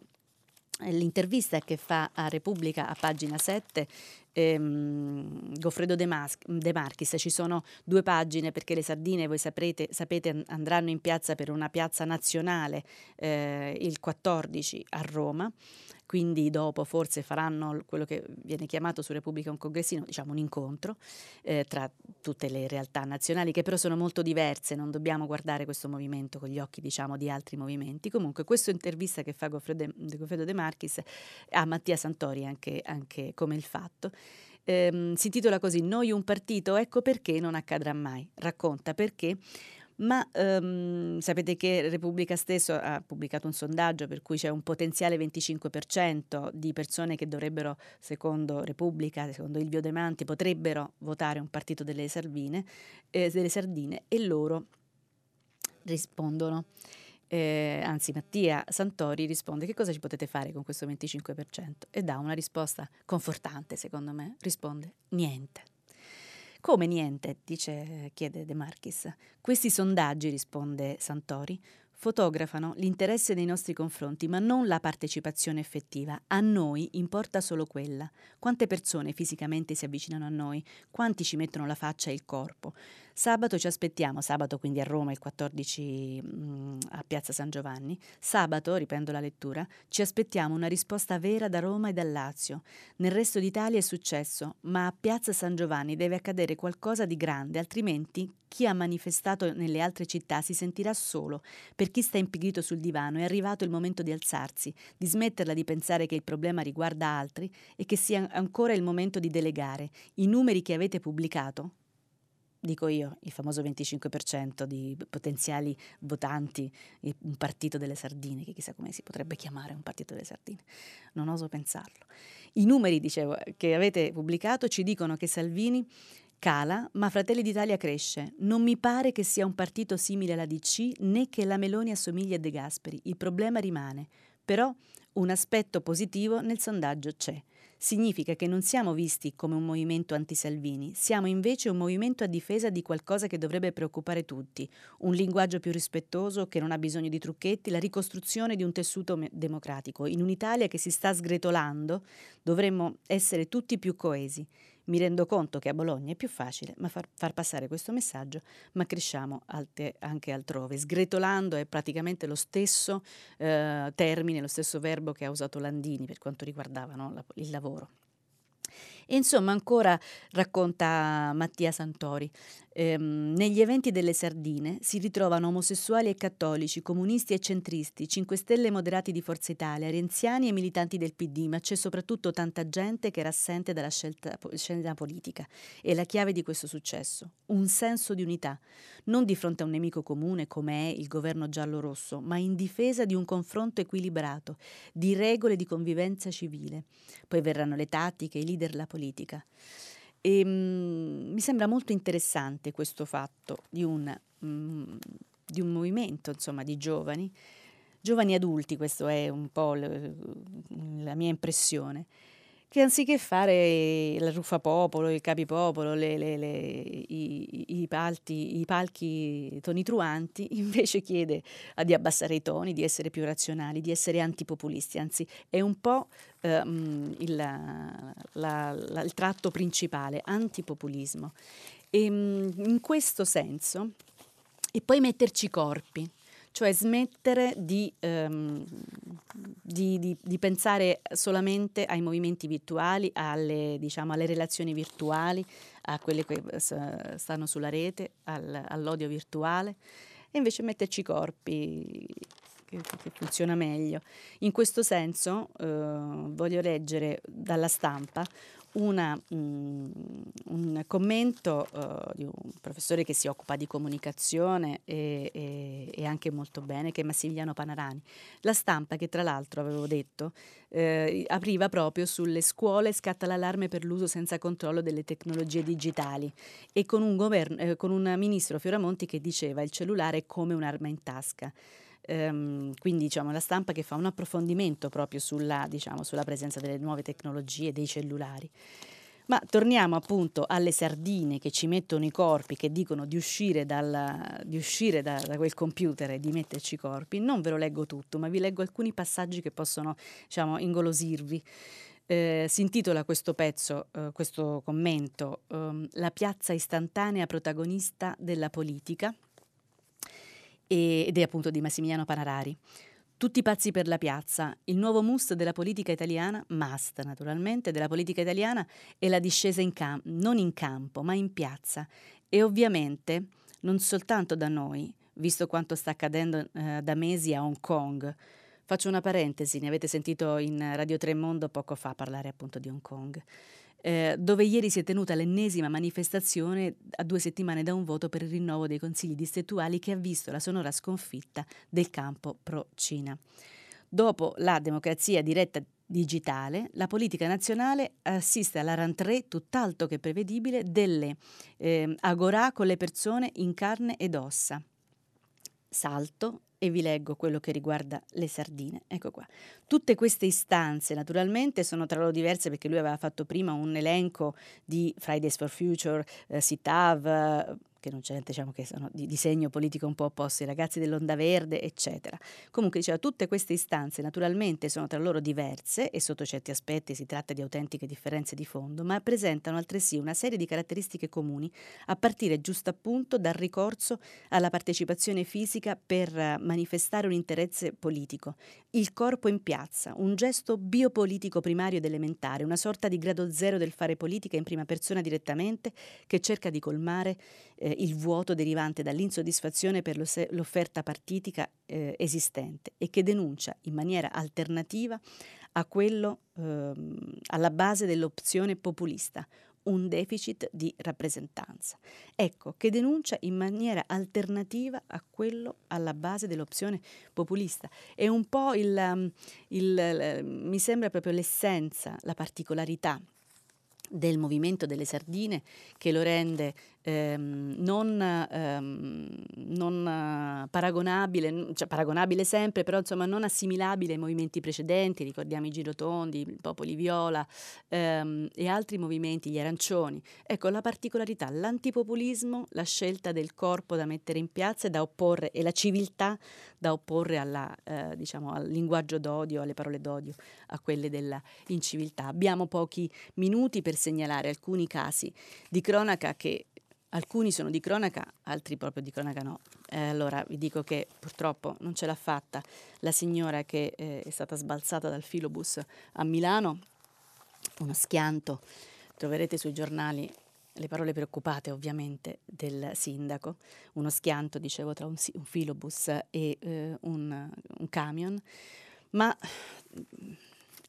l'intervista che fa a Repubblica a pagina 7 ehm, Goffredo De, Mas- De, Marchis, ci sono due pagine perché le sardine, voi saprete, sapete, andranno in piazza per una piazza nazionale eh, il 14 a Roma quindi dopo forse faranno quello che viene chiamato su Repubblica un congressino, diciamo un incontro eh, tra tutte le realtà nazionali che però sono molto diverse, non dobbiamo guardare questo movimento con gli occhi diciamo di altri movimenti. Comunque questa intervista che fa Goffredo De, Marchis a Mattia Santori anche, anche come il fatto. Eh, si intitola così Noi un partito, ecco perché non accadrà mai. Racconta perché ma ehm, sapete che Repubblica stesso ha pubblicato un sondaggio per cui c'è un potenziale 25% di persone che dovrebbero, secondo Repubblica, secondo Ilvio De Manti, potrebbero votare un partito delle, Salvine, eh, delle sardine e loro rispondono. Eh, anzi Mattia Santori risponde che cosa ci potete fare con questo 25% e dà una risposta confortante secondo me, risponde niente. Come niente, dice, chiede De Marchis. Questi sondaggi, risponde Santori, fotografano l'interesse nei nostri confronti, ma non la partecipazione effettiva. A noi importa solo quella. Quante persone fisicamente si avvicinano a noi? Quanti ci mettono la faccia e il corpo? Sabato ci aspettiamo, sabato quindi a Roma il 14 mh, mm, a Piazza San Giovanni, sabato, riprendo la lettura, ci aspettiamo una risposta vera da Roma e dal Lazio. Nel resto d'Italia è successo, ma a Piazza San Giovanni deve accadere qualcosa di grande, altrimenti chi ha manifestato nelle altre città si sentirà solo. Per chi sta impigrito sul divano è arrivato il momento di alzarsi, di smetterla di pensare che il problema riguarda altri e che sia ancora il momento di delegare. I numeri che avete pubblicato dico io, il famoso 25% di potenziali votanti, un partito delle sardine, che chissà come si potrebbe chiamare un partito delle sardine, non oso pensarlo. I numeri, dicevo, che avete pubblicato ci dicono che Salvini cala, ma Fratelli d'Italia cresce. Non mi pare che sia un partito simile alla DC né che la Meloni assomigli a De Gasperi. Il problema rimane. Però un aspetto positivo nel sondaggio c'è significa che non siamo visti come un movimento anti-Salvini, siamo invece un movimento a difesa di qualcosa che dovrebbe preoccupare tutti, un linguaggio più rispettoso che non ha bisogno di trucchetti, la ricostruzione di un tessuto democratico. In un'Italia che si sta sgretolando dovremmo essere tutti più coesi. Mi rendo conto che a Bologna è più facile ma far, far passare questo messaggio, ma cresciamo alte, anche altrove. Sgretolando è praticamente lo stesso eh, termine, lo stesso verbo che ha usato Landini per quanto riguardava no, la, il lavoro. E insomma ancora racconta Mattia Santori, ehm, negli eventi delle sardine si ritrovano omosessuali e cattolici, comunisti e centristi, 5 Stelle moderati di Forza Italia, renziani e militanti del PD, ma c'è soprattutto tanta gente che era assente dalla scelta, scena politica. E la chiave di questo successo, un senso di unità, non di fronte a un nemico comune come è il governo giallo-rosso, ma in difesa di un confronto equilibrato, di regole di convivenza civile. Poi verranno le tattiche, i leader, la politica. E, um, mi sembra molto interessante questo fatto di un, um, di un movimento insomma, di giovani, giovani adulti, questa è un po' l- la mia impressione, che anziché fare la ruffa popolo, il capipopolo, le, le, le, i, i, palti, i, palchi tonitruanti, invece chiede di abbassare i toni, di essere più razionali, di essere antipopulisti, anzi è un po' ehm, il, la, la, il, tratto principale, antipopulismo. E, in questo senso, e poi metterci corpi, cioè smettere di, um, di, di, di, pensare solamente ai movimenti virtuali, alle, diciamo, alle, relazioni virtuali, a quelle che stanno sulla rete, al, all'odio virtuale, e invece metterci corpi che, che funziona meglio. In questo senso eh, voglio leggere dalla stampa una, um, un commento uh, di un professore che si occupa di comunicazione e, e, e, anche molto bene, che è Massimiliano Panarani. La stampa, che tra l'altro avevo detto, eh, apriva proprio sulle scuole scatta l'allarme per l'uso senza controllo delle tecnologie digitali e con un, governo, eh, con un ministro Fioramonti che diceva il cellulare è come un'arma in tasca. Um, quindi diciamo la stampa che fa un approfondimento proprio sulla, diciamo, sulla presenza delle nuove tecnologie, dei cellulari. Ma torniamo appunto alle sardine che ci mettono i corpi, che dicono di uscire, dal, di uscire da, da, quel computer e di metterci i corpi. Non ve lo leggo tutto, ma vi leggo alcuni passaggi che possono diciamo, ingolosirvi. Eh, si intitola questo pezzo, eh, questo commento, ehm, La piazza istantanea protagonista della politica ed è appunto di Massimiliano Panarari. Tutti pazzi per la piazza. Il nuovo must della politica italiana, must naturalmente, della politica italiana è la discesa in campo, non in campo, ma in piazza. E ovviamente non soltanto da noi, visto quanto sta accadendo eh, da mesi a Hong Kong. Faccio una parentesi, ne avete sentito in Radio Tremondo poco fa parlare appunto di Hong Kong eh, dove ieri si è tenuta l'ennesima manifestazione a due settimane da un voto per il rinnovo dei consigli distrettuali che ha visto la sonora sconfitta del campo pro-Cina. Dopo la democrazia diretta digitale, la politica nazionale assiste alla rentrée tutt'altro che prevedibile delle eh, agorà con le persone in carne ed ossa. Salto e vi leggo quello che riguarda le sardine. Ecco qua. Tutte queste istanze naturalmente sono tra loro diverse perché lui aveva fatto prima un elenco di Fridays for Future, eh, SITAV, che non c'è, diciamo che sono di, di segno politico un po' opposti, i ragazzi dell'Onda Verde, eccetera. Comunque diceva, tutte queste istanze naturalmente sono tra loro diverse e sotto certi aspetti si tratta di autentiche differenze di fondo, ma presentano altresì una serie di caratteristiche comuni, a partire giusto appunto dal ricorso alla partecipazione fisica per manifestare un interesse politico, il corpo in piazza, un gesto biopolitico primario ed elementare, una sorta di grado zero del fare politica in prima persona direttamente che cerca di colmare eh, il vuoto derivante dall'insoddisfazione per l'offerta partitica eh, esistente e che denuncia in maniera alternativa a quello ehm, alla base dell'opzione populista, un deficit di rappresentanza. Ecco, che denuncia in maniera alternativa a quello alla base dell'opzione populista. È un po' il, il, il mi sembra proprio l'essenza, la particolarità del movimento delle sardine che lo rende ehm, non, ehm, non paragonabile, cioè paragonabile sempre, però insomma non assimilabile ai movimenti precedenti, ricordiamo i girotondi, i popoli viola ehm, e altri movimenti, gli arancioni. Ecco la particolarità, l'antipopulismo, la scelta del corpo da mettere in piazza e da opporre, e la civiltà da opporre alla, eh, diciamo, al linguaggio d'odio, alle parole d'odio, a quelle della inciviltà. Abbiamo pochi minuti per segnalare alcuni casi di cronaca che Alcuni sono di cronaca, altri proprio di cronaca no. Eh, allora vi dico che purtroppo non ce l'ha fatta la signora che eh, è stata sbalzata dal filobus a Milano, uno schianto. Troverete sui giornali le parole preoccupate ovviamente del sindaco, uno schianto, dicevo, tra un, un filobus e eh, un, un camion, ma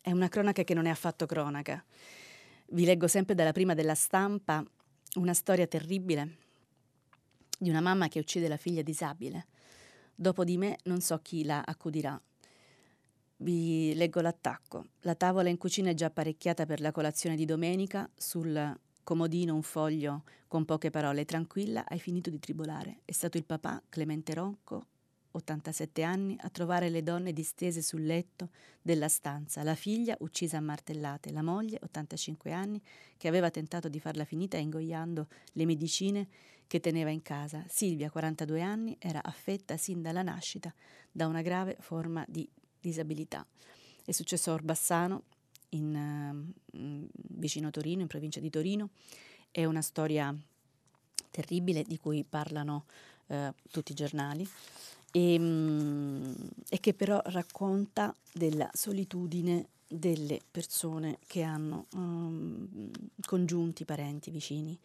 è una cronaca che non è affatto cronaca. Vi leggo sempre dalla prima della stampa una storia terribile di una mamma che uccide la figlia disabile. Dopo di me non so chi la accudirà. Vi leggo l'attacco. La tavola in cucina è già apparecchiata per la colazione di domenica. Sul comodino un foglio con poche parole. Tranquilla, hai finito di tribolare. È stato il papà, Clemente Rocco, 87 anni, a trovare le donne distese sul letto della stanza, la figlia uccisa a martellate, la moglie, 85 anni, che aveva tentato di farla finita ingoiando le medicine che teneva in casa. Silvia, 42 anni, era affetta sin dalla nascita da una grave forma di disabilità. È successo a Orbassano, in, uh, vicino Torino, in provincia di Torino. È una storia terribile di cui parlano uh, tutti i giornali e, ehm, e che però racconta della solitudine delle persone che hanno um, congiunti, parenti, vicini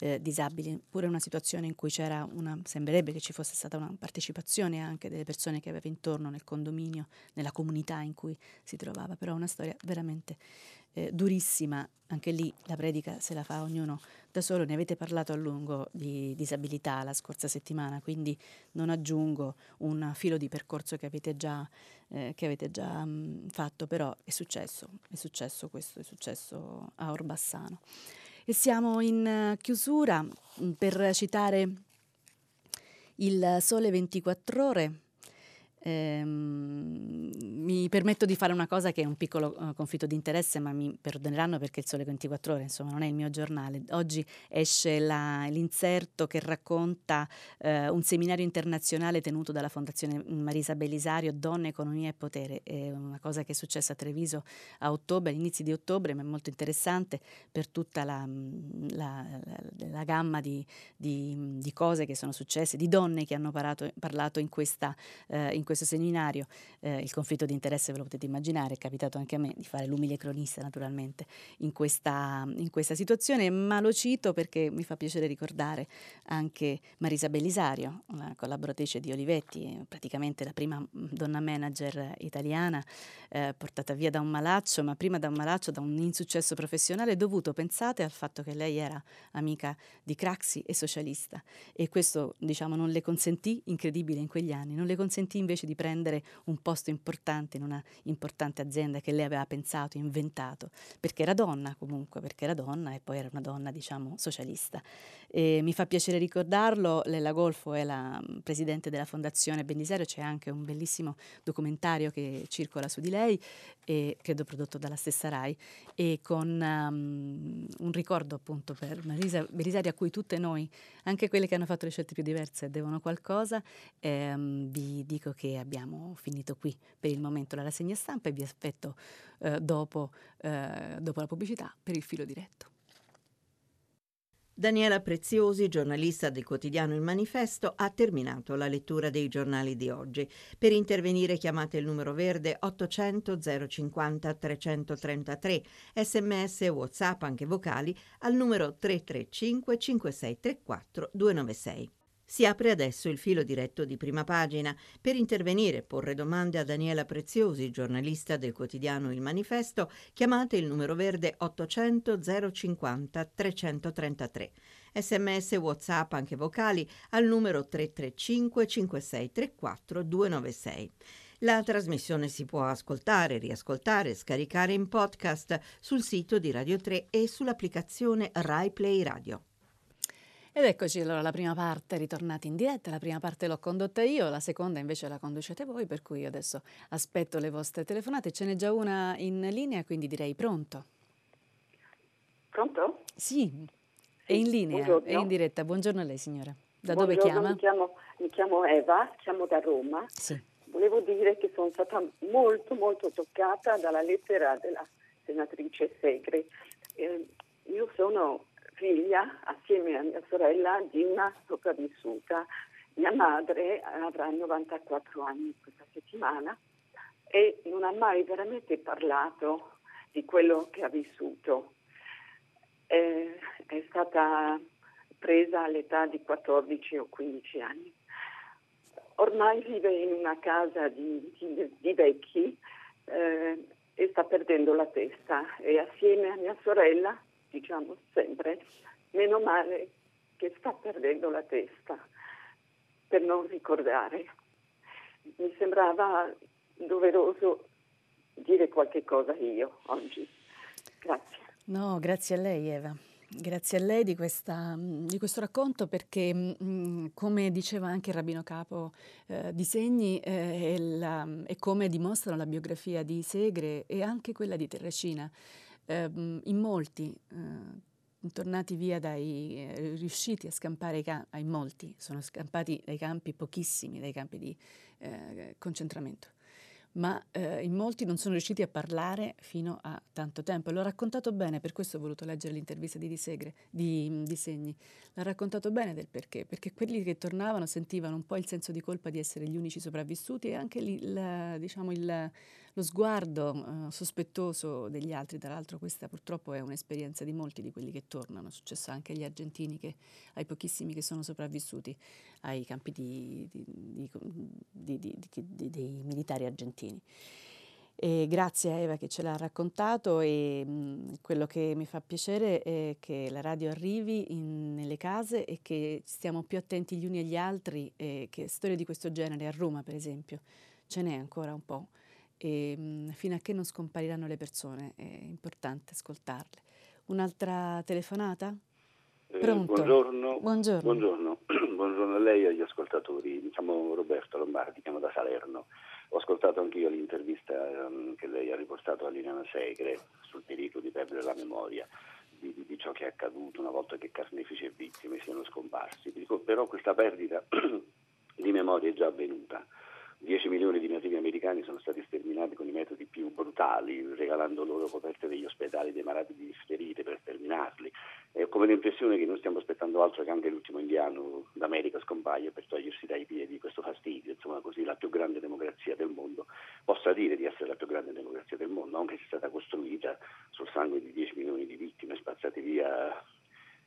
eh, disabili, pure una situazione in cui c'era una, sembrerebbe che ci fosse stata una partecipazione anche delle persone che aveva intorno nel condominio, nella comunità in cui si trovava, però una storia veramente eh, durissima, anche lì la predica se la fa ognuno da solo, ne avete parlato a lungo di disabilità la scorsa settimana, quindi non aggiungo un filo di percorso che avete già, eh, che avete già mh, fatto, però è successo, è successo questo, è successo a Orbassano. E siamo in chiusura per citare il Sole 24 ore Ehm, mi permetto di fare una cosa che è un piccolo uh, conflitto di interesse, ma mi perdoneranno perché il Sole 24 Ore, insomma, non è il mio giornale. Oggi esce la, l'inserto che racconta uh, un seminario internazionale tenuto dalla Fondazione Marisa Belisario, Donne, Economia e Potere. È una cosa che è successa a Treviso a ottobre, all'inizio di ottobre, ma è molto interessante per tutta la, la, la, la gamma di, di, di, cose che sono successe, di donne che hanno parato, parlato in questa, uh, in questo seminario, eh, il conflitto di interesse ve lo potete immaginare, è capitato anche a me di fare l'umile cronista naturalmente in questa, in questa situazione, ma lo cito perché mi fa piacere ricordare anche Marisa Bellisario, una collaboratrice di Olivetti, praticamente la prima donna manager italiana, eh, portata via da un malaccio, ma prima da un malaccio, da un insuccesso professionale dovuto, pensate, al fatto che lei era amica di Craxi e socialista. E questo diciamo non le consentì, incredibile in quegli anni, non le consentì invece invece di prendere un posto importante in una importante azienda che lei aveva pensato, inventato, perché era donna comunque, perché era donna e poi era una donna, diciamo, socialista. E mi fa piacere ricordarlo, Lella Golfo è la mm, presidente della Fondazione Bendiserio, c'è anche un bellissimo documentario che circola su di lei, e, credo prodotto dalla stessa RAI, e con um, un ricordo appunto per Marisa Belisario a cui tutte noi, anche quelle che hanno fatto le scelte più diverse, devono qualcosa. Ehm, vi dico che abbiamo finito qui per il momento la rassegna stampa e vi aspetto eh, dopo, eh, dopo la pubblicità per il filo diretto. Daniela Preziosi, giornalista del quotidiano Il Manifesto, ha terminato la lettura dei giornali di oggi. Per intervenire chiamate il numero verde 800 050 333, sms e whatsapp anche vocali al numero 335 5634 296. Si apre adesso il filo diretto di prima pagina. Per intervenire e porre domande a Daniela Preziosi, giornalista del quotidiano Il Manifesto, chiamate il numero verde 800 050 333. Sms WhatsApp anche vocali al numero 335 5634 296. La trasmissione si può ascoltare, riascoltare, scaricare in podcast sul sito di Radio 3 e sull'applicazione Rai Play Radio. Ed eccoci allora la prima parte, ritornati in diretta, la prima parte l'ho condotta io, la seconda invece la conducete voi, per cui io adesso aspetto le vostre telefonate, ce n'è già una in linea, quindi direi pronto. Pronto? Sì, è in linea, Buongiorno. è in diretta. Buongiorno a lei signora. Da Buongiorno, dove chiama? Mi chiamo, mi chiamo Eva, chiamo da Roma. Sì. Volevo dire che sono stata molto molto toccata dalla lettera della senatrice Segre. Eh, io sono figlia, assieme a mia sorella, di una sopravvissuta. Mia madre avrà 94 anni questa settimana e non ha mai veramente parlato di quello che ha vissuto. Eh, è stata presa all'età di 14 o 15 anni. Ormai vive in una casa di, di, di vecchi eh, e sta perdendo la testa e assieme a mia sorella diciamo sempre, meno male che sta perdendo la testa per non ricordare. Mi sembrava doveroso dire qualche cosa io oggi. Grazie. No, grazie a lei Eva. Grazie a lei di, questa, di questo racconto perché, mm, come diceva anche il Rabbino Capo eh, di Segni, eh, è, la, è come dimostrano la biografia di Segre e anche quella di Terracina eh, in molti, eh, tornati via dai, eh, riusciti a scampare i campi, in molti sono scampati dai campi, pochissimi dai campi di eh, concentramento ma eh, in molti non sono riusciti a parlare fino a tanto tempo. L'ho raccontato bene, per questo ho voluto leggere l'intervista di Disegre, di, di Segni. L'ha raccontato bene del perché, perché quelli che tornavano sentivano un po' il senso di colpa di essere gli unici sopravvissuti e anche il, diciamo il, lo sguardo uh, sospettoso degli altri. Tra l'altro questa purtroppo è un'esperienza di molti di quelli che tornano, è successo anche agli argentini, che, ai pochissimi che sono sopravvissuti ai campi di, di, di, dei militari argentini. E grazie a Eva che ce l'ha raccontato e mh, quello che mi fa piacere è che la radio arrivi in, nelle case e che stiamo più attenti gli uni agli altri e che storie di questo genere a Roma per esempio ce n'è ancora un po' e mh, fino a che non scompariranno le persone è importante ascoltarle. Un'altra telefonata? Eh, Pronto? buongiorno. Buongiorno. buongiorno. buongiorno. a lei e agli ascoltatori. Mi chiamo Roberto Lombardi, chiamo da Salerno. Ho ascoltato anch'io l'intervista um, che lei ha riportato a Liliana Segre sul pericolo di perdere la memoria di, di, ciò che è accaduto una volta che carnefici e vittime siano scomparsi. Dico, però questa perdita di memoria è già avvenuta 10 milioni di nativi americani sono stati sterminati con i metodi più brutali, regalando loro coperte degli ospedali dei malati di difterite per sterminarli. È come l'impressione che non stiamo aspettando altro che anche l'ultimo indiano d'America scompaia per togliersi dai piedi questo fastidio, insomma così la più grande democrazia del mondo possa dire di essere la più grande democrazia del mondo, anche se è stata costruita sul sangue di 10 milioni di vittime spazzate via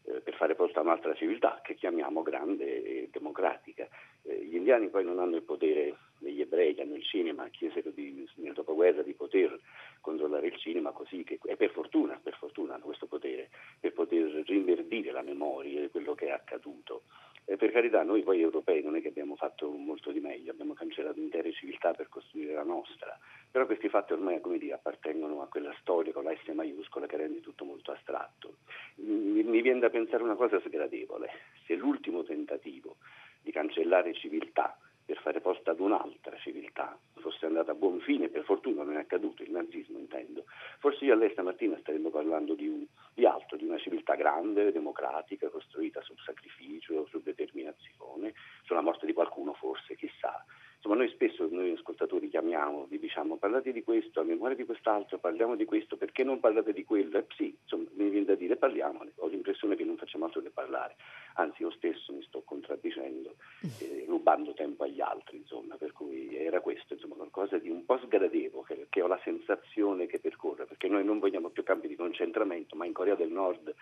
eh, per fare posto a un'altra civiltà che chiamiamo grande e democratica. Eh, gli indiani poi non hanno il potere degli ebrei hanno il cinema, chiesero di, nel dopoguerra di poter controllare il cinema così che, e per fortuna, per fortuna hanno questo potere, per poter rinverdire la memoria di quello che è accaduto. E per carità noi poi europei non è che abbiamo fatto molto di meglio, abbiamo cancellato intere civiltà per costruire la nostra, però questi fatti ormai dire, appartengono a quella storia con la S maiuscola che rende tutto molto astratto. Mi, mi viene da pensare una cosa sgradevole, se l'ultimo tentativo di cancellare civiltà per fare posto ad un'altra civiltà fosse andata a buon fine, per fortuna non è accaduto, il nazismo intendo, forse io a lei stamattina staremmo parlando di, un, di altro, di una civiltà grande, democratica, costruita sul sacrificio, su determinazione, sulla morte di qualcuno forse, chissà. Insomma, noi spesso, noi ascoltatori chiamiamo, vi diciamo parlate di questo, a memoria di quest'altro, parliamo di questo, perché non parlate di quello? Eh, sì, insomma, mi viene da dire parliamone, ho l'impressione che non facciamo altro che parlare, anzi io stesso mi sto contraddicendo, eh, rubando tempo agli altri, insomma, per cui era questo, insomma, qualcosa di un po' sgradevole, che, che ho la sensazione che percorre, perché noi non vogliamo più campi di concentramento, ma in Corea del Nord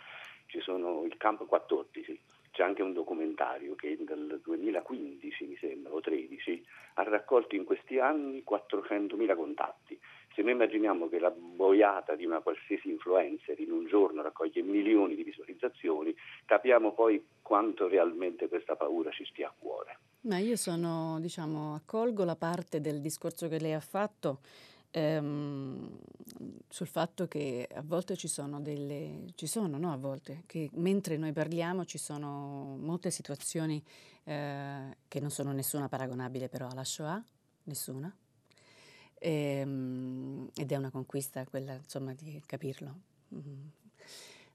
ci sono il campo 14, c'è anche un documentario che dal 2015, mi sembra, o 13, ha raccolto in questi anni 400.000 contatti. Se noi immaginiamo che la boiata di una qualsiasi influencer in un giorno raccoglie milioni di visualizzazioni, capiamo poi quanto realmente questa paura ci stia a cuore. Ma io sono, diciamo, accolgo la parte del discorso che lei ha fatto ehm, sul fatto che a volte ci sono delle, ci sono, no a volte, che mentre noi parliamo ci sono molte situazioni eh, che non sono nessuna paragonabile però alla Shoah, nessuna, ehm, ed è una conquista quella insomma di capirlo. Mm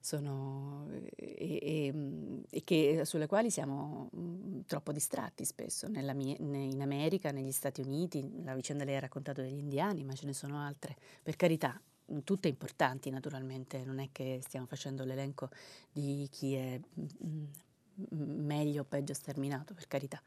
sono, e, e, e che, sulle quali siamo mh, troppo distratti spesso. Mie, in America, negli Stati Uniti, la vicenda lei ha raccontato degli indiani, ma ce ne sono altre. Per carità, tutte importanti naturalmente, non è che stiamo facendo l'elenco di chi è mh, meglio o peggio sterminato, per carità.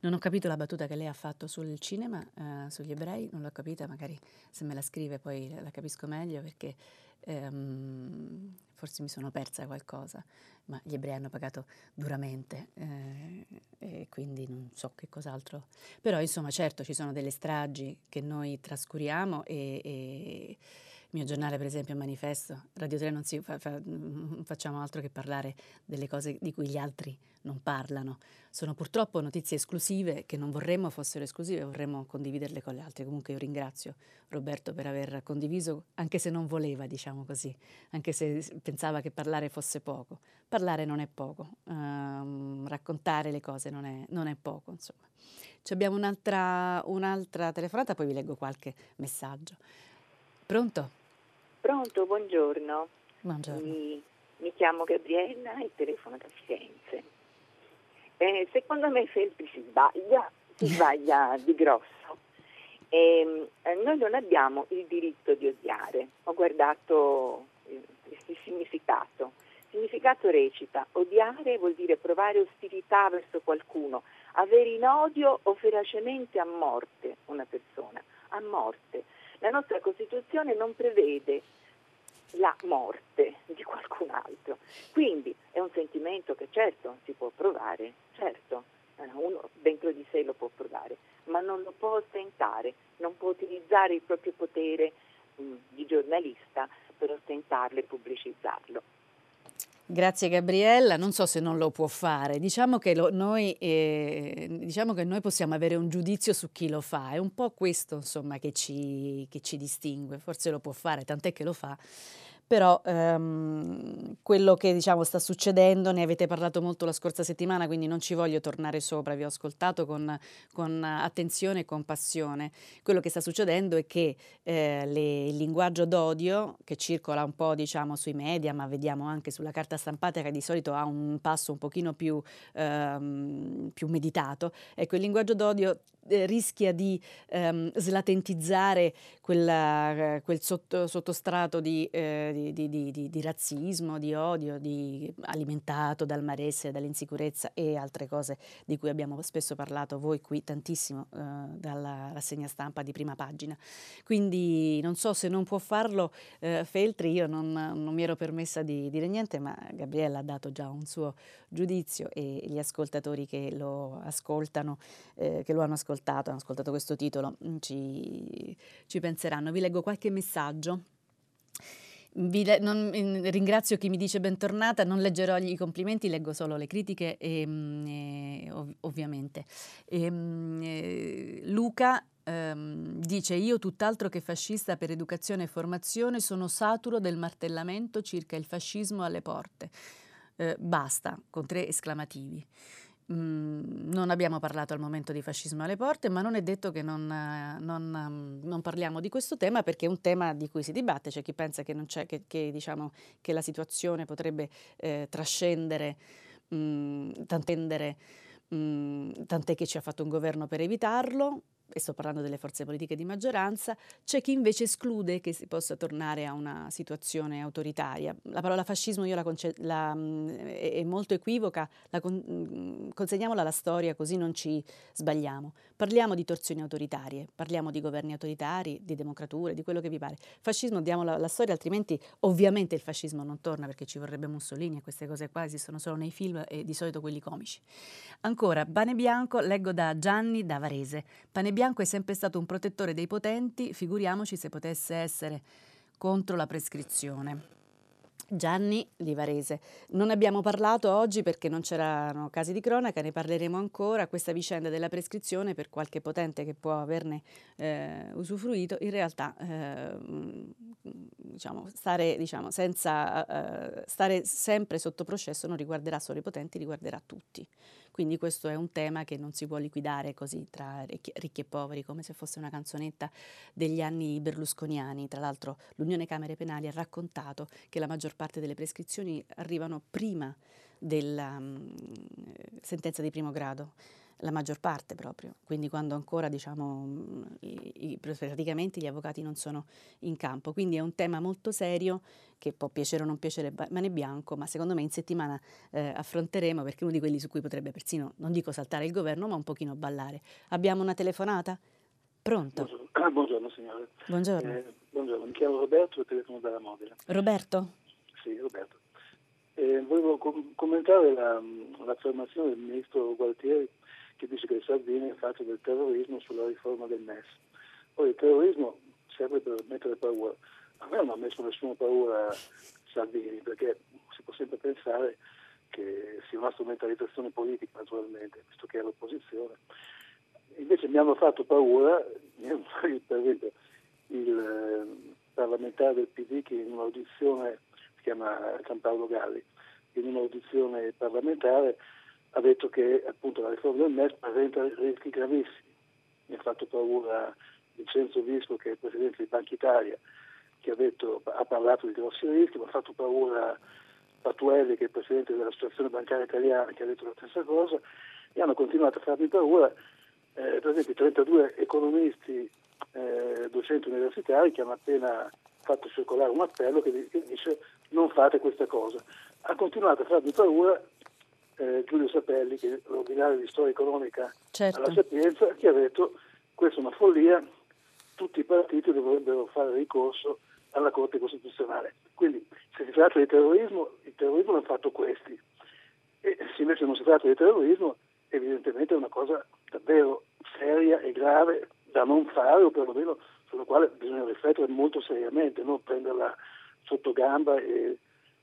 Non ho capito la battuta che lei ha fatto sul cinema, eh, sugli ebrei, non l'ho capita, magari se me la scrive poi la capisco meglio perché ehm, forse mi sono persa qualcosa, ma gli ebrei hanno pagato duramente eh, e quindi non so che cos'altro. Però insomma certo ci sono delle stragi che noi trascuriamo e, e mio giornale, per esempio, Manifesto. Radio 3 non, fa, fa, non facciamo altro che parlare delle cose di cui gli altri non parlano. Sono purtroppo notizie esclusive che non vorremmo fossero esclusive, vorremmo condividerle con le altre. Comunque io ringrazio Roberto per aver condiviso, anche se non voleva, diciamo così, anche se pensava che parlare fosse poco. Parlare non è poco, um, raccontare le cose non è, non è poco, insomma. Ci abbiamo un'altra, un'altra telefonata, poi vi leggo qualche messaggio. Pronto? Pronto, buongiorno. Buongiorno. Mi, mi chiamo Gabriella e telefono da Firenze. Eh, secondo me Feltri si sbaglia, si sbaglia di grosso. Eh, noi non abbiamo il diritto di odiare. Ho guardato il, il significato. Il significato recita: odiare vuol dire provare ostilità verso qualcuno, avere in odio o feracemente a morte una persona, a morte. La nostra Costituzione non prevede la morte di qualcun altro. Quindi è un sentimento che certo si può provare, certo, eh, uno dentro di sé lo può provare, ma non lo può ostentare, non può utilizzare il proprio potere mh, mm, di giornalista per ostentarlo e pubblicizzarlo. Grazie Gabriella, non so se non lo può fare, diciamo che, lo, noi, eh, diciamo che, noi, possiamo avere un giudizio su chi lo fa, è un po' questo insomma, che, ci, che ci distingue, forse lo può fare, tant'è che lo fa, però ehm, quello che diciamo, sta succedendo, ne avete parlato molto la scorsa settimana, quindi non ci voglio tornare sopra, vi ho ascoltato con, con attenzione e compassione. Quello che sta succedendo è che eh, le, il linguaggio d'odio, che circola un po' diciamo, sui media, ma vediamo anche sulla carta stampata che di solito ha un passo un pochino più, ehm, più meditato, ecco il linguaggio d'odio eh, rischia di ehm, slatentizzare quella, quel sotto, sottostrato di, eh, di, di, di, razzismo, di odio, alimentato dal malessere, dall'insicurezza e altre cose di cui abbiamo spesso parlato voi qui tantissimo eh, dalla rassegna stampa di prima pagina. Quindi non so se non può farlo eh, Feltri, io non, non, mi ero permessa di dire niente, ma Gabriella ha dato già un suo giudizio e gli ascoltatori che lo ascoltano, eh, che lo hanno ascoltato, hanno ascoltato questo titolo, ci, ci penseranno. Vi leggo qualche messaggio. Le- non, ringrazio chi mi dice bentornata, non leggerò i complimenti, leggo solo le critiche, e, mm, e, ov- ovviamente. Mm, e, Luca ehm, dice io tutt'altro che fascista per educazione e formazione sono saturo del martellamento circa il fascismo alle porte. Eh, basta, con tre esclamativi. Mm, non abbiamo parlato al momento di fascismo alle porte, ma non è detto che non, non, mm, non, parliamo di questo tema perché è un tema di cui si dibatte. C'è chi pensa che, che, che, diciamo, che la situazione potrebbe eh, trascendere, mh, mm, tant'endere, mh, tant'è che ci ha fatto un governo per evitarlo e sto parlando delle forze politiche di maggioranza, c'è chi invece esclude che si possa tornare a una situazione autoritaria. La parola fascismo la, conce- la mm, è molto equivoca, con- mm, consegniamola alla storia così non ci sbagliamo. Parliamo di torsioni autoritarie, parliamo di governi autoritari, di democrature, di quello che vi pare. Fascismo diamo la, la storia, altrimenti ovviamente il fascismo non torna perché ci vorrebbe Mussolini e queste cose qua esistono solo nei film e di solito quelli comici. Ancora, Pane Bianco, leggo da Gianni da Varese. Pane Bianco è sempre stato un protettore dei potenti, figuriamoci se potesse essere contro la prescrizione. Gianni di Varese. Non abbiamo parlato oggi perché non c'erano casi di cronaca, ne parleremo ancora. Questa vicenda della prescrizione per qualche potente che può averne eh, usufruito, in realtà eh, diciamo, stare, diciamo, senza, eh, stare sempre sotto processo non riguarderà solo i potenti, riguarderà tutti. Quindi questo è un tema che non si può liquidare così tra ricchi, e poveri, come se fosse una canzonetta degli anni berlusconiani. Tra l'altro l'Unione Camere Penali ha raccontato che la maggior parte delle prescrizioni arrivano prima della um, sentenza di primo grado la maggior parte proprio, quindi quando ancora diciamo, i, i, praticamente gli avvocati non sono in campo. Quindi è un tema molto serio che può piacere o non piacere Mane Bianco, ma secondo me in settimana eh, affronteremo perché è uno di quelli su cui potrebbe persino, non dico saltare il governo, ma un pochino ballare. Abbiamo una telefonata? Pronto? Buongiorno, ah, buongiorno signore. Buongiorno. Eh, buongiorno, mi chiamo Roberto e telefono dalla Modena. Roberto? Sì, Roberto. Eh, volevo com- commentare la, l'affermazione del ministro Gualtieri che dice che Salvini ha fatto del terrorismo sulla riforma del MES. Poi il terrorismo serve per mettere paura. A me non ha messo nessuna paura Salvini, perché si può sempre pensare che sia una strumentalizzazione politica, naturalmente, visto che è all'opposizione. Invece mi hanno fatto paura, per esempio, il eh, parlamentare del PD che in un'audizione, si chiama Giampaolo Galli, in un'audizione parlamentare ha detto che appunto la riforma del MES presenta rischi gravissimi. Mi ha fatto paura Vincenzo Visco, che è il presidente di Banca Italia, che ha, detto, ha parlato di grossi rischi, mi ha fatto paura Patuelli, che è il presidente dell'Associazione Bancaria Italiana, che ha detto la stessa cosa, e hanno continuato a farmi paura, eh, per esempio 32 economisti eh, docenti universitari che hanno appena fatto circolare un appello che, che dice non fate questa cosa. Ha continuato a farmi paura eh, Giulio Sapelli, che è l'ordinario di storia economica certo. alla Sapienza, che ha detto questa è una follia, tutti i partiti dovrebbero fare ricorso alla Corte Costituzionale. Quindi se si tratta di terrorismo, il terrorismo l'hanno fatto questi. E se invece non si tratta di terrorismo, evidentemente è una cosa davvero seria e grave da non fare o perlomeno sulla quale bisogna riflettere molto seriamente, non prenderla sotto gamba e,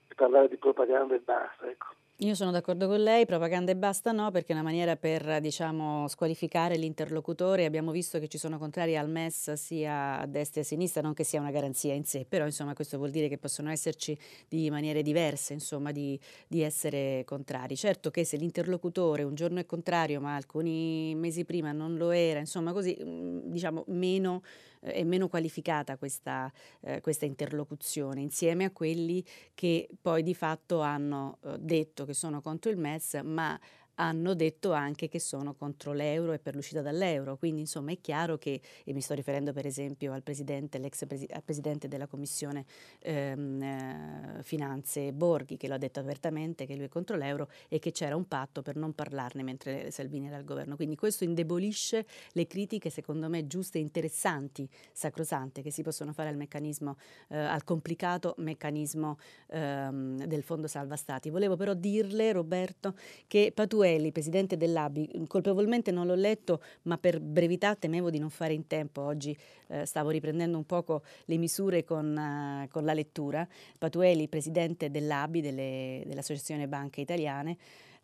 e parlare di propaganda e basta. Ecco. Io sono d'accordo con lei, propaganda e basta no, perché è una maniera per diciamo, squalificare l'interlocutore. Abbiamo visto che ci sono contrari al MES sia a destra e a sinistra, non che sia una garanzia in sé, però insomma, questo vuol dire che possono esserci di maniere diverse insomma, di, di essere contrari. Certo che se l'interlocutore un giorno è contrario, ma alcuni mesi prima non lo era, insomma così, mm, diciamo, meno eh, è meno qualificata questa, eh, questa, interlocuzione, insieme a quelli che poi di fatto hanno eh, detto che sono contro il MES, ma hanno detto anche che sono contro l'euro e per l'uscita dall'euro. Quindi insomma è chiaro che, e mi sto riferendo per esempio al presidente, l'ex presi- al presidente della Commissione ehm, eh, Finanze Borghi, che lo ha detto apertamente che lui è contro l'euro e che c'era un patto per non parlarne mentre Salvini era al governo. Quindi questo indebolisce le critiche secondo me giuste e interessanti, sacrosante, che si possono fare al meccanismo, eh, al complicato meccanismo ehm, del Fondo Salva Stati. Volevo però dirle, Roberto, che Patue Patuelli, presidente dell'ABI, colpevolmente non l'ho letto, ma per brevità temevo di non fare in tempo. Oggi eh, stavo riprendendo un poco le misure con, uh, con la lettura. Patuelli, presidente dell'ABI, delle, dell'Associazione Banche Italiane,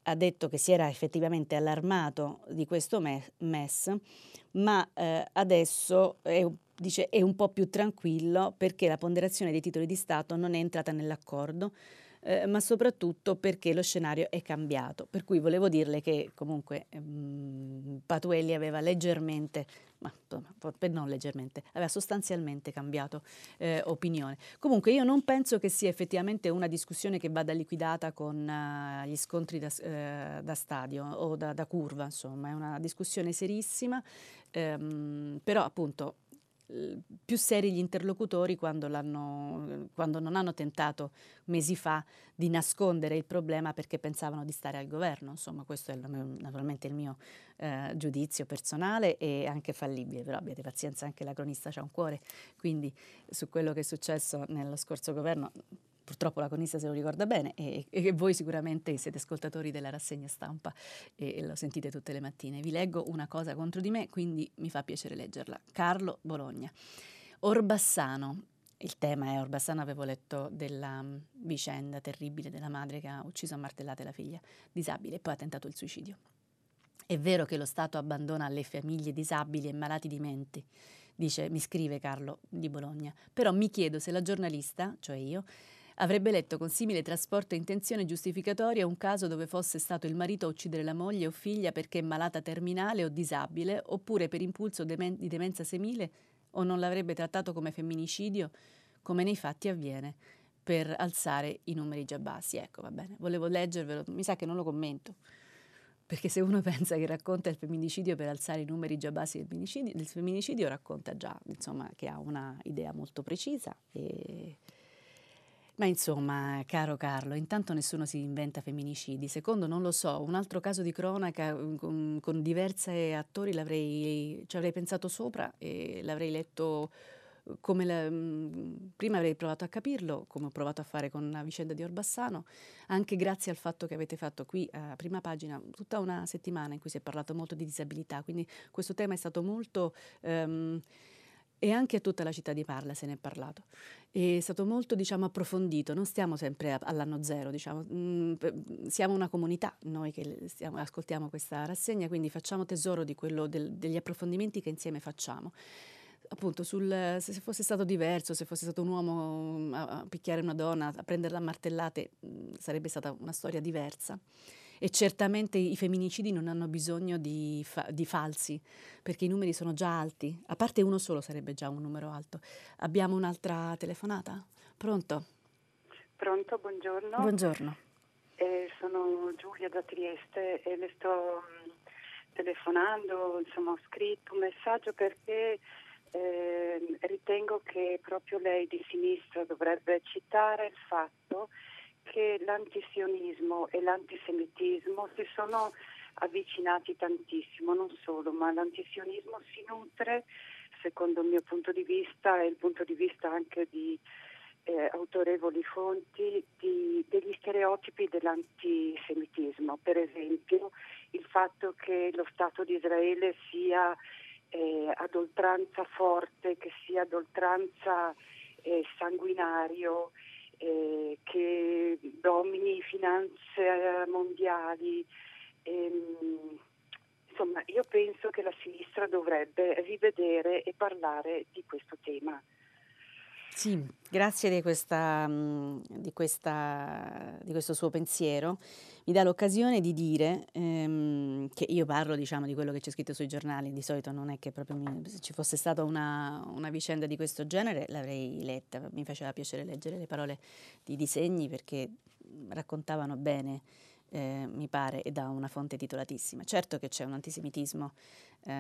ha detto che si era effettivamente allarmato di questo MES, ma eh, adesso è, dice, è un po' più tranquillo perché la ponderazione dei titoli di Stato non è entrata nell'accordo eh, ma soprattutto perché lo scenario è cambiato. Per cui volevo dirle che comunque ehm, Patuelli aveva leggermente, ma non leggermente, aveva sostanzialmente cambiato eh, opinione. Comunque io non penso che sia effettivamente una discussione che vada liquidata con uh, gli scontri da, uh, da, stadio o da, da, curva, insomma, è una discussione serissima, ehm, però appunto più seri gli interlocutori quando, quando, non hanno tentato mesi fa di nascondere il problema perché pensavano di stare al governo. Insomma, questo è naturalmente il mio eh, giudizio personale e anche fallibile, però abbiate pazienza, anche la cronista c'ha un cuore, quindi su quello che è successo nello scorso governo purtroppo la cronista se lo ricorda bene e, e, voi sicuramente siete ascoltatori della rassegna stampa e, e, lo sentite tutte le mattine. Vi leggo una cosa contro di me, quindi mi fa piacere leggerla. Carlo Bologna. Orbassano. Il tema è Orbassano, avevo letto della um, vicenda terribile della madre che ha ucciso a martellate la figlia disabile e poi ha tentato il suicidio. È vero che lo Stato abbandona alle famiglie disabili e malati di mente, dice, mi scrive Carlo di Bologna, però mi chiedo se la giornalista, cioè io, avrebbe letto con simile trasporto e intenzione giustificatoria un caso dove fosse stato il marito a uccidere la moglie o figlia perché malata terminale o disabile, oppure per impulso demen- di demenza senile, o non l'avrebbe trattato come femminicidio, come nei fatti avviene, per alzare i numeri già bassi. Ecco, va bene, volevo leggervelo, mi sa che non lo commento. Perché se uno pensa che racconta il femminicidio per alzare i numeri già bassi del femminicidio, del femminicidio racconta già insomma, che ha una idea molto precisa e ma insomma, caro Carlo, intanto nessuno si inventa femminicidi. Secondo, non lo so, un altro caso di cronaca mm, con, con diversi attori l'avrei, ci avrei pensato sopra e l'avrei letto come la, mm, prima avrei provato a capirlo, come ho provato a fare con la vicenda di Orbassano, anche grazie al fatto che avete fatto qui a prima pagina tutta una settimana in cui si è parlato molto di disabilità, quindi questo tema è stato molto... Um, e anche a tutta la città di Parla se ne è parlato. È stato molto diciamo, approfondito, non stiamo sempre all'anno zero, diciamo. mm, siamo una comunità noi che stiamo, ascoltiamo questa rassegna, quindi facciamo tesoro di quello del, degli approfondimenti che insieme facciamo. Appunto, sul, se fosse stato diverso, se fosse stato un uomo a, a picchiare una donna, a prenderla a martellate, mm, sarebbe stata una storia diversa e certamente i femminicidi non hanno bisogno di, fa- di, falsi, perché i numeri sono già alti, a parte uno solo sarebbe già un numero alto. Abbiamo un'altra telefonata? Pronto? Pronto, buongiorno. Buongiorno. Eh, sono Giulia da Trieste e le sto mh, mm, telefonando, insomma ho scritto un messaggio perché eh, ritengo che proprio lei di sinistra dovrebbe citare il fatto che l'antisionismo e l'antisemitismo si sono avvicinati tantissimo, non solo, ma l'antisionismo si nutre, secondo il mio punto di vista e il punto di vista anche di eh, autorevoli fonti, di, degli stereotipi dell'antisemitismo. Per esempio il fatto che lo Stato di Israele sia eh, ad oltranza forte, che sia ad oltranza eh, sanguinario, eh, che domini finanze mondiali. Ehm, insomma, io penso che la sinistra dovrebbe rivedere e parlare di questo tema. Sì, grazie di, questa, mm, di, questa, di, questo suo pensiero. Mi dà l'occasione di dire ehm, che io parlo diciamo, di quello che c'è scritto sui giornali, di solito non è che proprio mi, se ci fosse stata una, una, vicenda di questo genere l'avrei letta, mi faceva piacere leggere le parole di disegni perché raccontavano bene eh, mi pare, e da una fonte titolatissima. Certo che c'è un antisemitismo eh,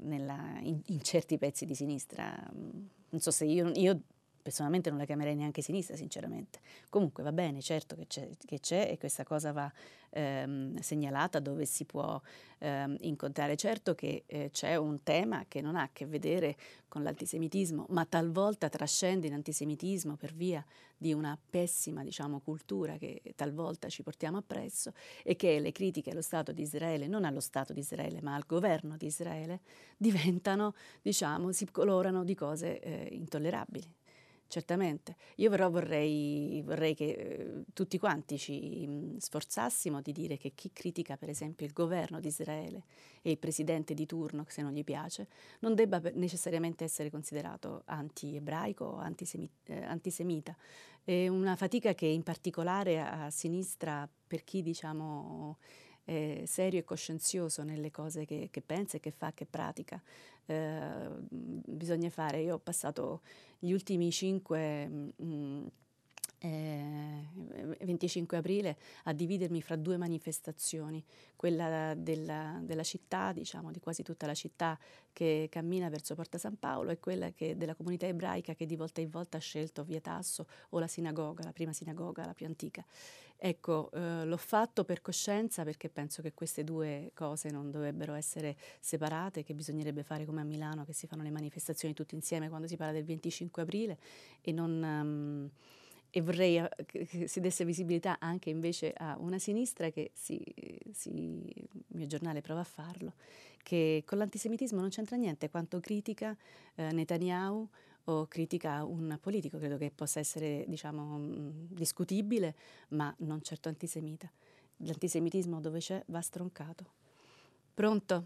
nella, in, in, certi pezzi di sinistra, non so se io, io personalmente non la chiamerei neanche sinistra, sinceramente. Comunque va bene, certo che c'è, che c'è e questa cosa va ehm, segnalata dove si può ehm, incontrare. Certo che eh, c'è un tema che non ha a che vedere con l'antisemitismo, ma talvolta trascende in antisemitismo per via di una pessima diciamo, cultura che talvolta ci portiamo appresso e che le critiche allo Stato di Israele, non allo Stato di Israele, ma al governo di Israele, diventano, diciamo, si colorano di cose eh, intollerabili. Certamente, io però vorrei, vorrei che eh, tutti quanti ci mm, sforzassimo di dire che chi critica per esempio il governo di Israele e il presidente di turno, se non gli piace, non debba necessariamente essere considerato anti-ebraico o antisemi- eh, antisemita. È una fatica che in particolare a sinistra, per chi diciamo eh, serio e coscienzioso nelle cose che, che, pensa e che fa, che pratica. Eh, bisogna fare, io ho passato gli ultimi cinque... Mh, mm, eh, 25 aprile a dividermi fra due manifestazioni, quella della, della, città, diciamo di quasi tutta la città che cammina verso Porta San Paolo e quella che, della comunità ebraica che di volta in volta ha scelto Via Tasso o la sinagoga, la prima sinagoga, la più antica. Ecco, eh, l'ho fatto per coscienza perché penso che queste due cose non dovrebbero essere separate, che bisognerebbe fare come a Milano, che si fanno le manifestazioni tutti insieme quando si parla del 25 aprile e non... Um, e vorrei eh, che si desse visibilità anche invece a una sinistra che si, si, il mio giornale prova a farlo, che con l'antisemitismo non c'entra niente, quanto critica eh, Netanyahu o critica un politico, credo che possa essere diciamo, mm, discutibile, ma non certo antisemita. L'antisemitismo dove c'è va stroncato. Pronto?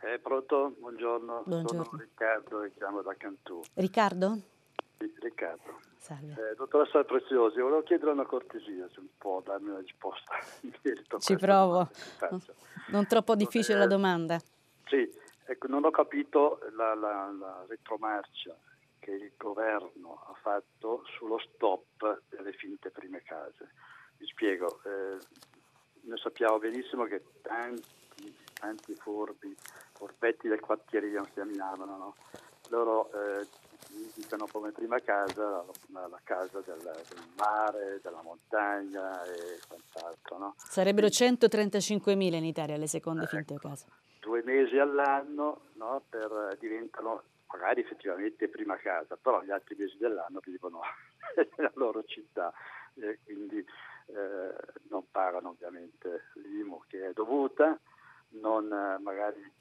Eh, pronto? Buongiorno. Buongiorno. Sono Riccardo e chiamo da Cantù. Riccardo? Sì, Riccardo. Salve. Eh, dottoressa Preziosi, volevo chiedere una cortesia, se può darmi una risposta Ci provo. Non, non troppo difficile eh, la domanda. Sì, ecco, non ho capito la, la, la retromarcia che il governo ha fatto sullo stop delle finte prime case. Vi spiego, eh, noi sappiamo benissimo che tanti, tanti furbi, furbetti del quartiere si chiamavano, no? loro eh, come prima casa la, la casa del, del, mare, della montagna e quant'altro. No? Sarebbero 135.000 in Italia le seconde ecco, finte case. Due mesi all'anno no, per, diventano magari effettivamente prima casa, però gli altri mesi dell'anno vivono nella loro città e quindi eh, non pagano ovviamente l'IMU che è dovuta, non magari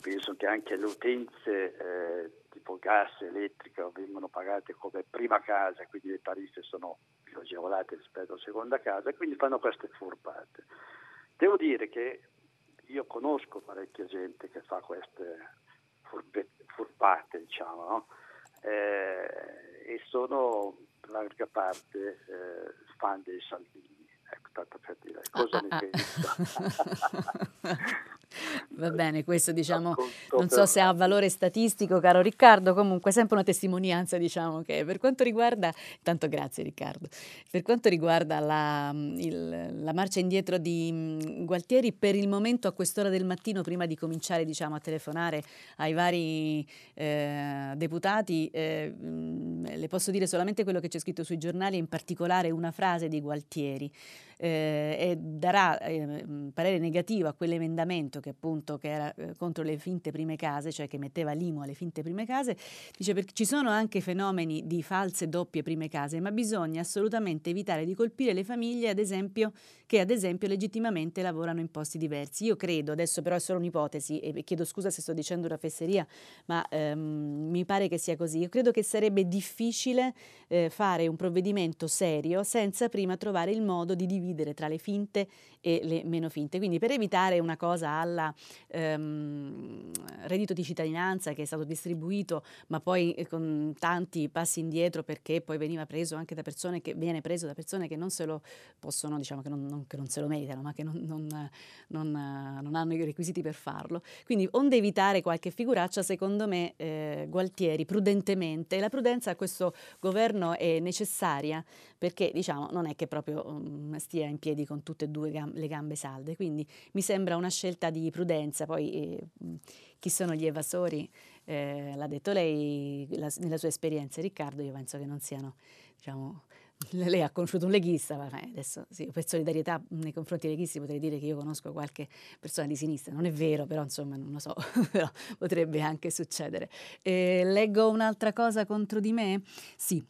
penso che anche le utenze eh, tipo gas, elettrica vengono pagate come prima casa, quindi le tariffe sono più agevolate rispetto a seconda casa, quindi fanno queste furbate. Devo dire che io conosco parecchia gente che fa queste furbe, furbate, diciamo, no? eh, e sono larga parte eh, fan dei Salvini. Ecco, tanto per dire cosa ah, ne ah, pensa. Va bene, questo diciamo, non so se ha valore statistico, caro Riccardo, comunque sempre una testimonianza, diciamo che per quanto riguarda, tanto grazie Riccardo, per quanto riguarda la, il, la marcia indietro di mm, Gualtieri, per il momento a quest'ora del mattino, prima di cominciare diciamo, a telefonare ai vari eh, deputati, eh, mm, le posso dire solamente quello che c'è scritto sui giornali, in particolare una frase di Gualtieri eh, e darà eh, parere negativo a quell'emendamento che appunto che era eh, contro le finte prime case, cioè che metteva l'IMU alle finte prime case, dice perché ci sono anche fenomeni di false doppie prime case, ma bisogna assolutamente evitare di colpire le famiglie ad esempio, che ad esempio legittimamente lavorano in posti diversi. Io credo, adesso però è solo un'ipotesi e chiedo scusa se sto dicendo una fesseria, ma ehm, mi pare che sia così. Io credo che sarebbe difficile eh, fare un provvedimento serio senza prima trovare il modo di dividere dividere tra le finte e le meno finte. Quindi per evitare una cosa alla ehm, reddito di cittadinanza che è stato distribuito, ma poi eh, con tanti passi indietro perché poi veniva preso anche da persone che viene preso da persone che non se lo possono, diciamo che non, non, che non se lo meritano, ma che non, non, non, hanno i requisiti per farlo. Quindi onde evitare qualche figuraccia, secondo me eh, Gualtieri prudentemente, la prudenza a questo governo è necessaria perché diciamo non è che proprio um, stia in piedi con tutte e due gam- le gambe salde, quindi mi sembra una scelta di prudenza, poi eh, chi sono gli evasori? Eh, l'ha detto lei la, nella sua esperienza, Riccardo, io penso che non siano, diciamo, lei ha conosciuto un leghista, ma adesso sì, per solidarietà nei confronti dei leghisti potrei dire che io conosco qualche persona di sinistra, non è vero, però insomma non lo so, però potrebbe anche succedere. Eh, leggo un'altra cosa contro di me? Sì,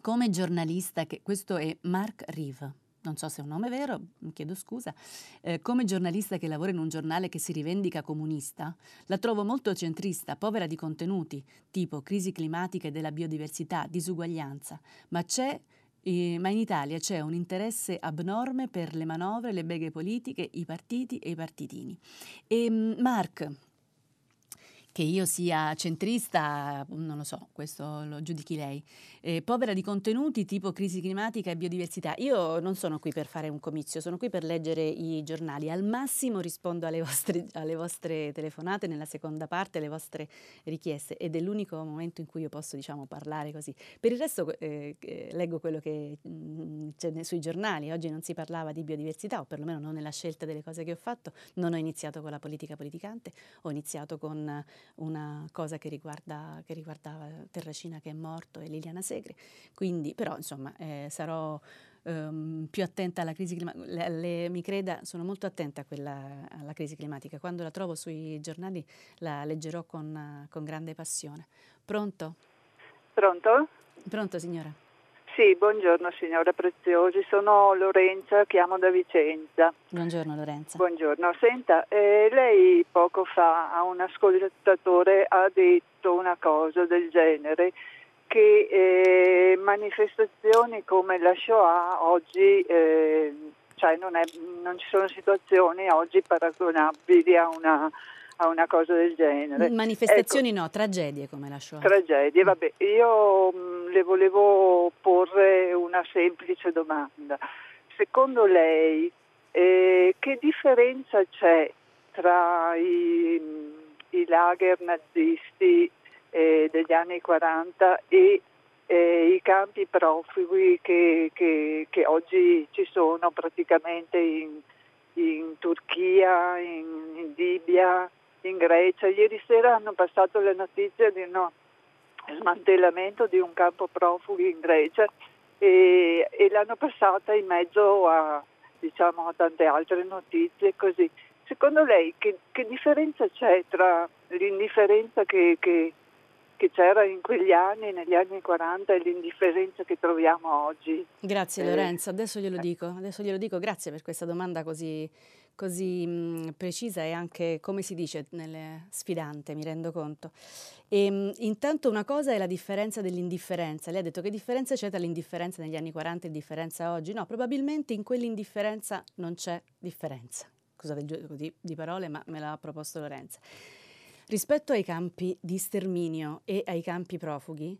come giornalista, che questo è Mark Reeve non so se è un nome vero, chiedo scusa, eh, come giornalista che lavora in un giornale che si rivendica comunista, la trovo molto centrista, povera di contenuti, tipo crisi climatica e della biodiversità, disuguaglianza, ma c'è eh, ma in Italia c'è un interesse abnorme per le manovre, le beghe politiche, i partiti e i partitini. E ehm, Mark, che io sia centrista, non lo so, questo lo giudichi lei. Eh, povera di contenuti tipo crisi climatica e biodiversità. Io non sono qui per fare un comizio, sono qui per leggere i giornali. Al massimo rispondo alle vostre, alle vostre telefonate nella seconda parte, alle vostre richieste ed è l'unico momento in cui io posso diciamo, parlare così. Per il resto eh, eh leggo quello che mh, mm, c'è sui giornali. Oggi non si parlava di biodiversità, o perlomeno non nella scelta delle cose che ho fatto. Non ho iniziato con la politica politicante, ho iniziato con una cosa che, riguarda, che riguardava Terracina che è morto e Liliana Segre. Quindi, però, insomma, eh, sarò um, più attenta alla crisi climatica. mi creda, sono molto attenta quella, alla crisi climatica. Quando la trovo sui giornali la leggerò con, con grande passione. Pronto? Pronto? Pronto, signora. Sì, buongiorno signora Preziosi, sono Lorenza, chiamo da Vicenza. Buongiorno Lorenza. Buongiorno, senta, eh, lei poco fa a un ascoltatore ha detto una cosa del genere, che eh, manifestazioni come la Shoah oggi, eh, cioè non, è, non ci sono situazioni oggi paragonabili a una a una cosa del genere. Manifestazioni ecco, no, tragedie come la Shoah. Tragedie, vabbè, io mh, mm, le volevo porre una semplice domanda. Secondo lei eh, che differenza c'è tra i, i lager nazisti eh, degli anni 40 e eh, i campi profughi che, che, che, oggi ci sono praticamente in, in Turchia, in, in Libia, in Grecia. Ieri sera hanno passato le notizie di uno smantellamento di un campo profughi in Grecia e, e l'hanno passata in mezzo a, diciamo, a tante altre notizie così. Secondo lei che, che differenza c'è tra l'indifferenza che, che, che, c'era in quegli anni, negli anni 40, e l'indifferenza che troviamo oggi? Grazie eh, Lorenzo, adesso glielo dico, adesso glielo dico, grazie per questa domanda così così mh, precisa e anche, come si dice, nelle, sfidante, mi rendo conto. E, mh, intanto una cosa è la differenza dell'indifferenza. Lei ha detto che differenza c'è tra l'indifferenza negli anni 40 e l'indifferenza oggi? No, probabilmente in quell'indifferenza non c'è differenza. Scusate il gioco di, di parole, ma me l'ha proposto Lorenza. Rispetto ai campi di sterminio e ai campi profughi,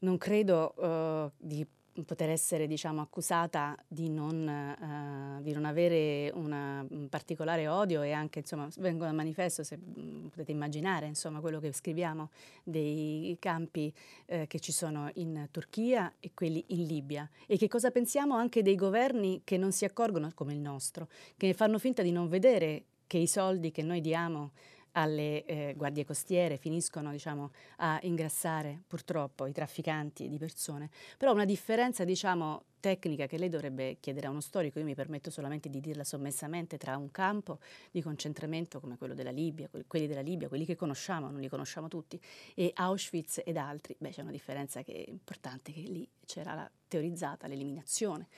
non credo uh, di poter essere diciamo, accusata di non, uh, di non avere una, un particolare odio e anche insomma, vengo dal manifesto se mh, potete immaginare insomma, quello che scriviamo dei campi eh, che ci sono in Turchia e quelli in Libia. E che cosa pensiamo anche dei governi che non si accorgono come il nostro, che fanno finta di non vedere che i soldi che noi diamo alle eh, guardie costiere, finiscono diciamo, a ingrassare purtroppo i trafficanti di persone, però una differenza diciamo, tecnica che lei dovrebbe chiedere a uno storico, io mi permetto solamente di dirla sommessamente, tra un campo di concentramento come quello della Libia, quelli della Libia, quelli che conosciamo, non li conosciamo tutti, e Auschwitz ed altri, beh c'è una differenza che è importante, che lì c'era la teorizzata l'eliminazione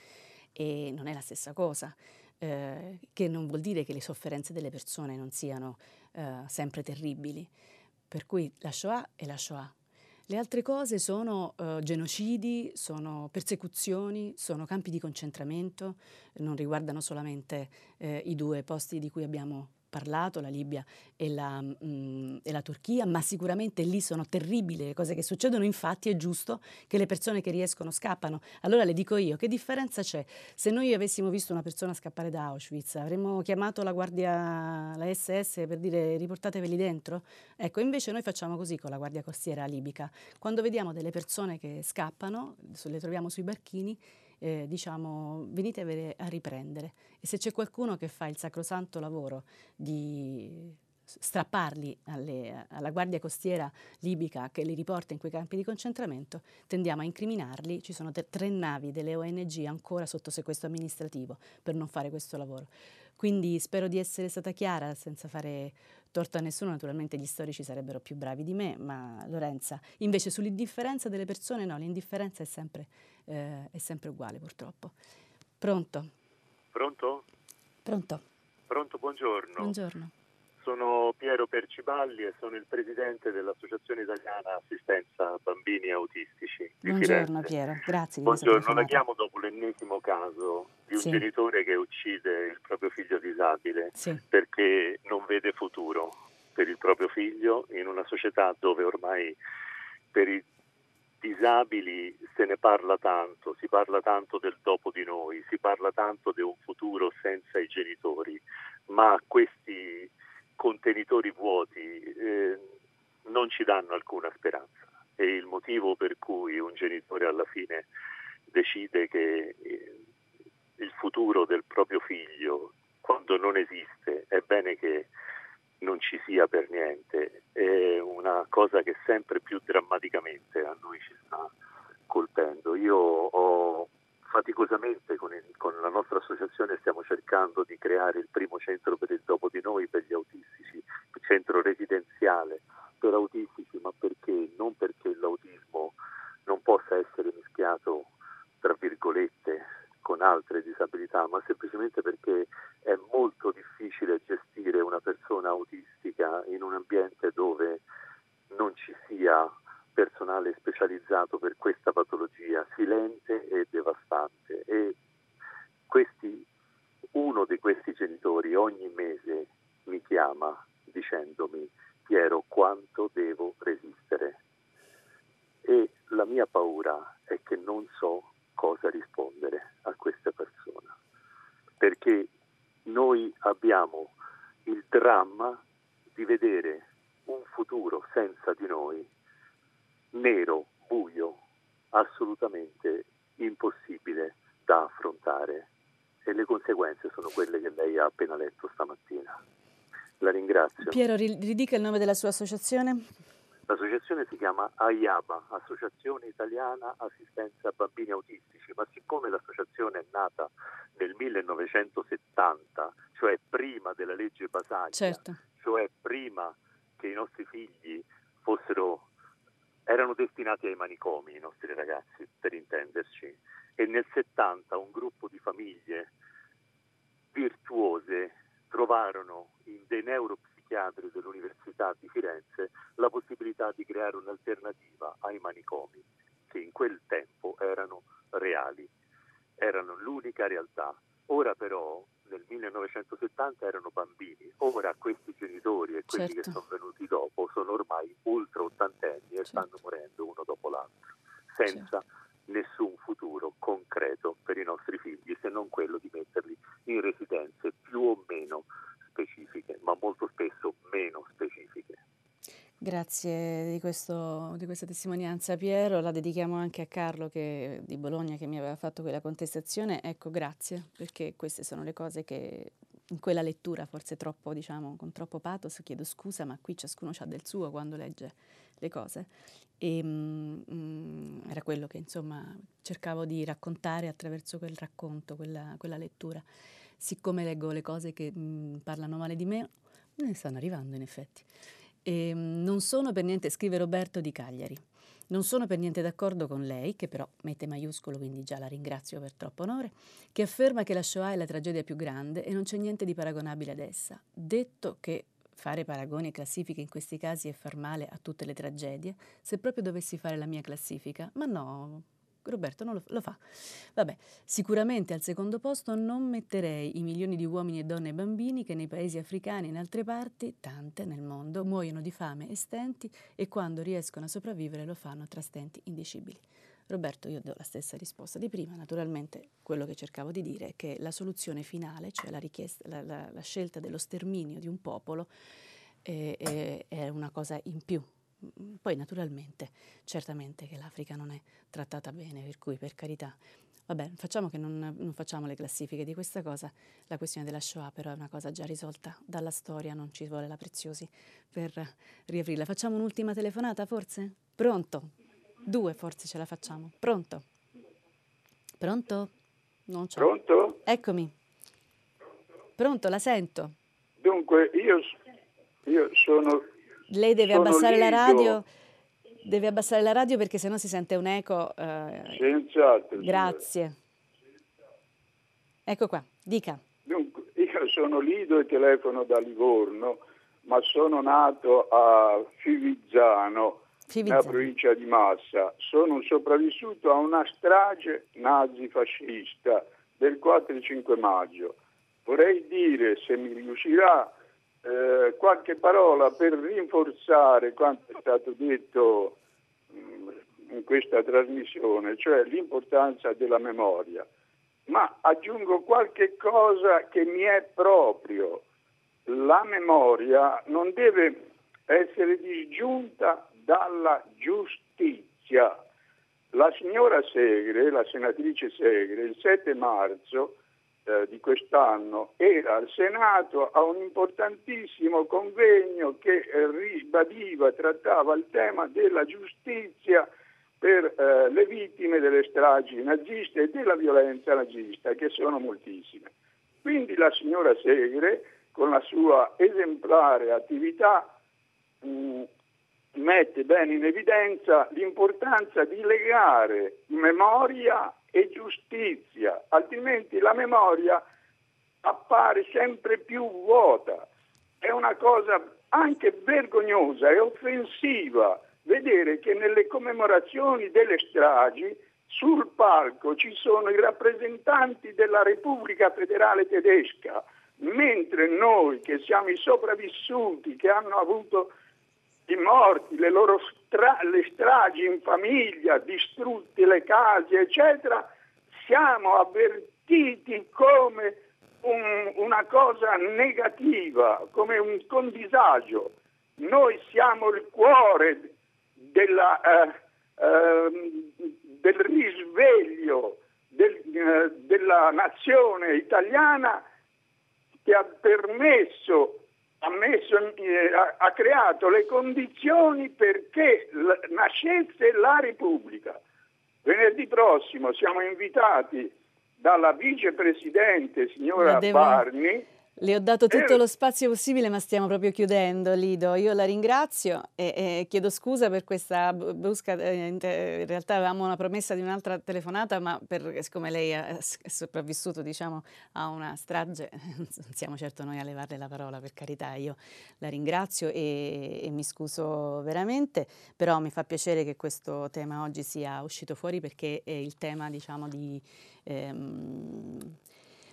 e non è la stessa cosa. Eh, che non vuol dire che le sofferenze delle persone non siano eh, sempre terribili. Per cui la Shoah è la Shoah. Le altre cose sono eh, genocidi, sono persecuzioni, sono campi di concentramento, non riguardano solamente eh, i due posti di cui abbiamo parlato, la Libia e la, mh, mm, e la, Turchia, ma sicuramente lì sono terribili le cose che succedono, infatti è giusto che le persone che riescono scappano. Allora le dico io, che differenza c'è? Se noi avessimo visto una persona scappare da Auschwitz, avremmo chiamato la guardia, la SS per dire riportateveli dentro? Ecco, invece noi facciamo così con la guardia costiera libica. Quando vediamo delle persone che scappano, le troviamo sui barchini, eh, diciamo, venite a riprendere. E se c'è qualcuno che fa il sacrosanto lavoro di strapparli alle, alla guardia costiera libica che li riporta in quei campi di concentramento, tendiamo a incriminarli. Ci sono tre, navi delle ONG ancora sotto sequestro amministrativo per non fare questo lavoro. Quindi spero di essere stata chiara senza fare torto a nessuno, naturalmente gli storici sarebbero più bravi di me, ma Lorenza, invece sull'indifferenza delle persone no, l'indifferenza è sempre, eh, è sempre uguale purtroppo. Pronto? Pronto? Pronto. Pronto, buongiorno. Buongiorno. Sono Piero Perciballi e sono il presidente dell'Associazione Italiana Assistenza Bambini Autistici. Buongiorno Piero, grazie. Buongiorno, la chiamo dopo l'ennesimo caso di un sì. genitore che uccide il proprio figlio disabile sì. perché non vede futuro per il proprio figlio in una società dove ormai per i disabili se ne parla tanto, si parla tanto del dopo di noi, si parla tanto di un futuro senza i genitori, ma questi contenitori vuoti eh, non ci danno alcuna speranza. E il motivo per cui un genitore alla fine decide che eh, il futuro del proprio figlio, quando non esiste, è bene che non ci sia per niente, è una cosa che sempre più drammaticamente a noi ci sta colpendo. Io ho faticosamente con, il, con, la nostra associazione stiamo cercando di creare il primo centro per il dopo di noi per gli autistici, il centro residenziale per autistici, ma perché? Non perché l'autismo non possa essere mischiato, tra virgolette, con altre disabilità, ma semplicemente perché è molto difficile gestire una persona autistica in un ambiente dove non ci sia personale specializzato per questa patologia silente e devastante. E questi, uno di questi genitori ogni mese mi chiama dicendomi Piero quanto devo resistere? E la mia paura è che non so cosa rispondere a questa persona. Perché noi abbiamo il dramma di vedere un futuro senza di noi nero, buio, assolutamente impossibile da affrontare e le conseguenze sono quelle che lei ha appena letto stamattina. La ringrazio. Piero, ridica il nome della sua associazione. L'associazione si chiama AIABA, Associazione Italiana Assistenza a Bambini Autistici, ma siccome l'associazione è nata nel 1970, cioè prima della legge Basaglia, certo. cioè prima che i nostri figli fossero erano destinati ai manicomi i nostri ragazzi, per intenderci, e nel 70 un gruppo di famiglie virtuose trovarono in dei neuropsichiatri dell'Università di Firenze la possibilità di creare un'alternativa ai manicomi, che in quel tempo erano reali, erano l'unica realtà. Ora però nel 1970 erano bambini, ora questi genitori e quelli certo. che sono venuti dopo sono ormai ultra ottantenni e certo. stanno morendo uno dopo l'altro, senza certo. nessun futuro concreto per i nostri figli se non quello di metterli in residenze più o meno specifiche, ma molto spesso meno specifiche. Grazie di, questo, di, questa testimonianza Piero, la dedichiamo anche a Carlo che, di Bologna che mi aveva fatto quella contestazione. Ecco, grazie, perché queste sono le cose che in quella lettura, forse troppo, diciamo, con troppo pathos, chiedo scusa, ma qui ciascuno ha del suo quando legge le cose. E mm, mm, era quello che insomma cercavo di raccontare attraverso quel racconto, quella, quella lettura. Siccome leggo le cose che mm, parlano male di me, ne stanno arrivando in effetti. E ehm, non sono per niente, scrive Roberto di Cagliari, non sono per niente d'accordo con lei, che però mette maiuscolo, quindi già la ringrazio per troppo onore, che afferma che la Shoah è la tragedia più grande e non c'è niente di paragonabile ad essa. Detto che fare paragoni e classifiche in questi casi è far male a tutte le tragedie, se proprio dovessi fare la mia classifica, ma no, Roberto non lo, lo, fa. Vabbè, sicuramente al secondo posto non metterei i milioni di uomini e donne e bambini che nei paesi africani e in altre parti, tante nel mondo, muoiono di fame e stenti e quando riescono a sopravvivere lo fanno tra stenti indicibili. Roberto, io do la stessa risposta di prima. Naturalmente quello che cercavo di dire è che la soluzione finale, cioè la, la, la, la scelta dello sterminio di un popolo, è, è, è una cosa in più poi naturalmente, certamente che l'Africa non è trattata bene, per cui per carità Vabbè, facciamo che non, non, facciamo le classifiche di questa cosa. La questione della Shoah però è una cosa già risolta dalla storia, non ci vuole la Preziosi per riaprirla. Facciamo un'ultima telefonata forse? Pronto? Due forse ce la facciamo. Pronto? Pronto? Non c'è. Pronto? Eccomi. Pronto, la sento. Dunque, io, io sono... Lei deve sono abbassare Lido. la radio Deve abbassare la radio perché sennò si sente un eco. Eh, Senz'altro. Grazie. Ecco qua, dica. Dunque, io sono Lido e telefono da Livorno, ma sono nato a Fivizzano, Fivizzano. nella provincia di Massa. Sono un sopravvissuto a una strage nazi-fascista del 4 e 5 maggio. Vorrei dire, se mi riuscirà, eh, qualche parola per rinforzare quanto è stato detto mh, in questa trasmissione, cioè l'importanza della memoria. Ma aggiungo qualche cosa che mi è proprio. La memoria non deve essere disgiunta dalla giustizia. La signora Segre, la senatrice Segre, il 7 marzo eh, di quest'anno era al Senato a un importantissimo convegno che eh, ribadiva, trattava il tema della giustizia per eh, le vittime delle stragi naziste e della violenza nazista, che sono moltissime. Quindi la signora Segre, con la sua esemplare attività, mh, mette bene in evidenza l'importanza di legare memoria e giustizia, altrimenti la memoria appare sempre più vuota. È una cosa anche vergognosa e offensiva vedere che nelle commemorazioni delle stragi sul palco ci sono i rappresentanti della Repubblica Federale Tedesca, mentre noi che siamo i sopravvissuti, che hanno avuto i morti, le loro stra- le stragi in famiglia, distrutte le case, eccetera, siamo avvertiti come un, una cosa negativa, come un condisagio. Noi siamo il cuore della, eh, eh, del risveglio del, eh, della nazione italiana che ha permesso ha, messo, eh, ha, creato le condizioni perché l- nascesse la Repubblica. Venerdì prossimo siamo invitati dalla vicepresidente signora. Barni le ho dato tutto eh. lo spazio possibile, ma stiamo proprio chiudendo, Lido. Io la ringrazio e, e chiedo scusa per questa brusca. Eh, in realtà avevamo una promessa di un'altra telefonata, ma per, siccome lei è sopravvissuto diciamo, a una strage, non siamo certo noi a levarle la parola, per carità. Io la ringrazio e, e mi scuso veramente, però mi fa piacere che questo tema oggi sia uscito fuori perché è il tema diciamo, di. Ehm,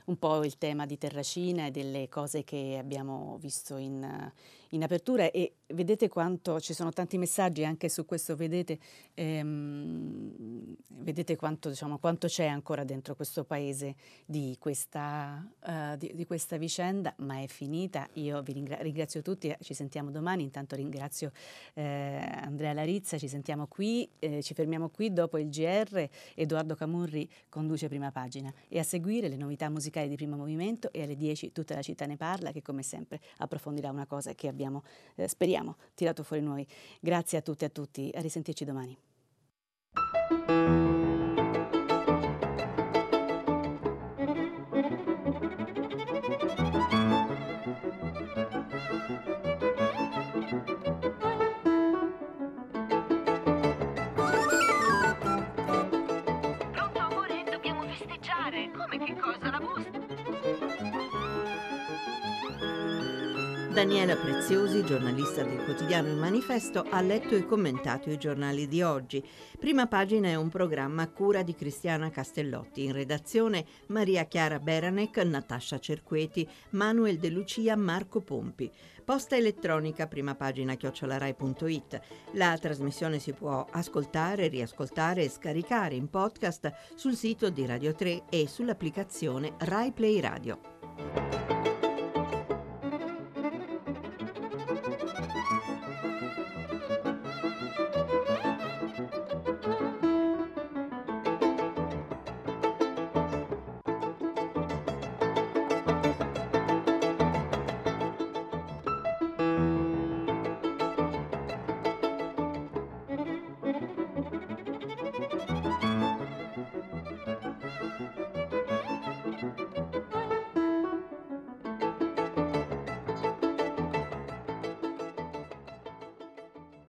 un po' il tema di Terracina e delle cose che abbiamo visto in, in apertura e vedete quanto ci sono tanti messaggi anche su questo, vedete, ehm, vedete quanto, diciamo, quanto, c'è ancora dentro questo paese di questa, uh, di, di questa, vicenda, ma è finita. Io vi ringra- ringrazio tutti, ci sentiamo domani, intanto ringrazio eh, Andrea Larizza, ci sentiamo qui, eh, ci fermiamo qui dopo il GR, Edoardo Camurri conduce prima pagina. E a seguire le novità musicali di primo movimento e alle 10 tutta la città ne parla che come sempre approfondirà una cosa che abbiamo abbiamo, eh, speriamo, tirato fuori noi. Grazie a tutti e a tutti, a risentirci domani. Daniela Preziosi, giornalista del quotidiano Il Manifesto, ha letto e commentato i giornali di oggi. Prima pagina è un programma a cura di Cristiana Castellotti. In redazione Maria Chiara Beranec, Natascia Cerqueti, Manuel De Lucia, Marco Pompi. Posta elettronica, prima pagina chiocciolarai.it. La trasmissione si può ascoltare, riascoltare e scaricare in podcast sul sito di Radio 3 e sull'applicazione Rai Play Radio.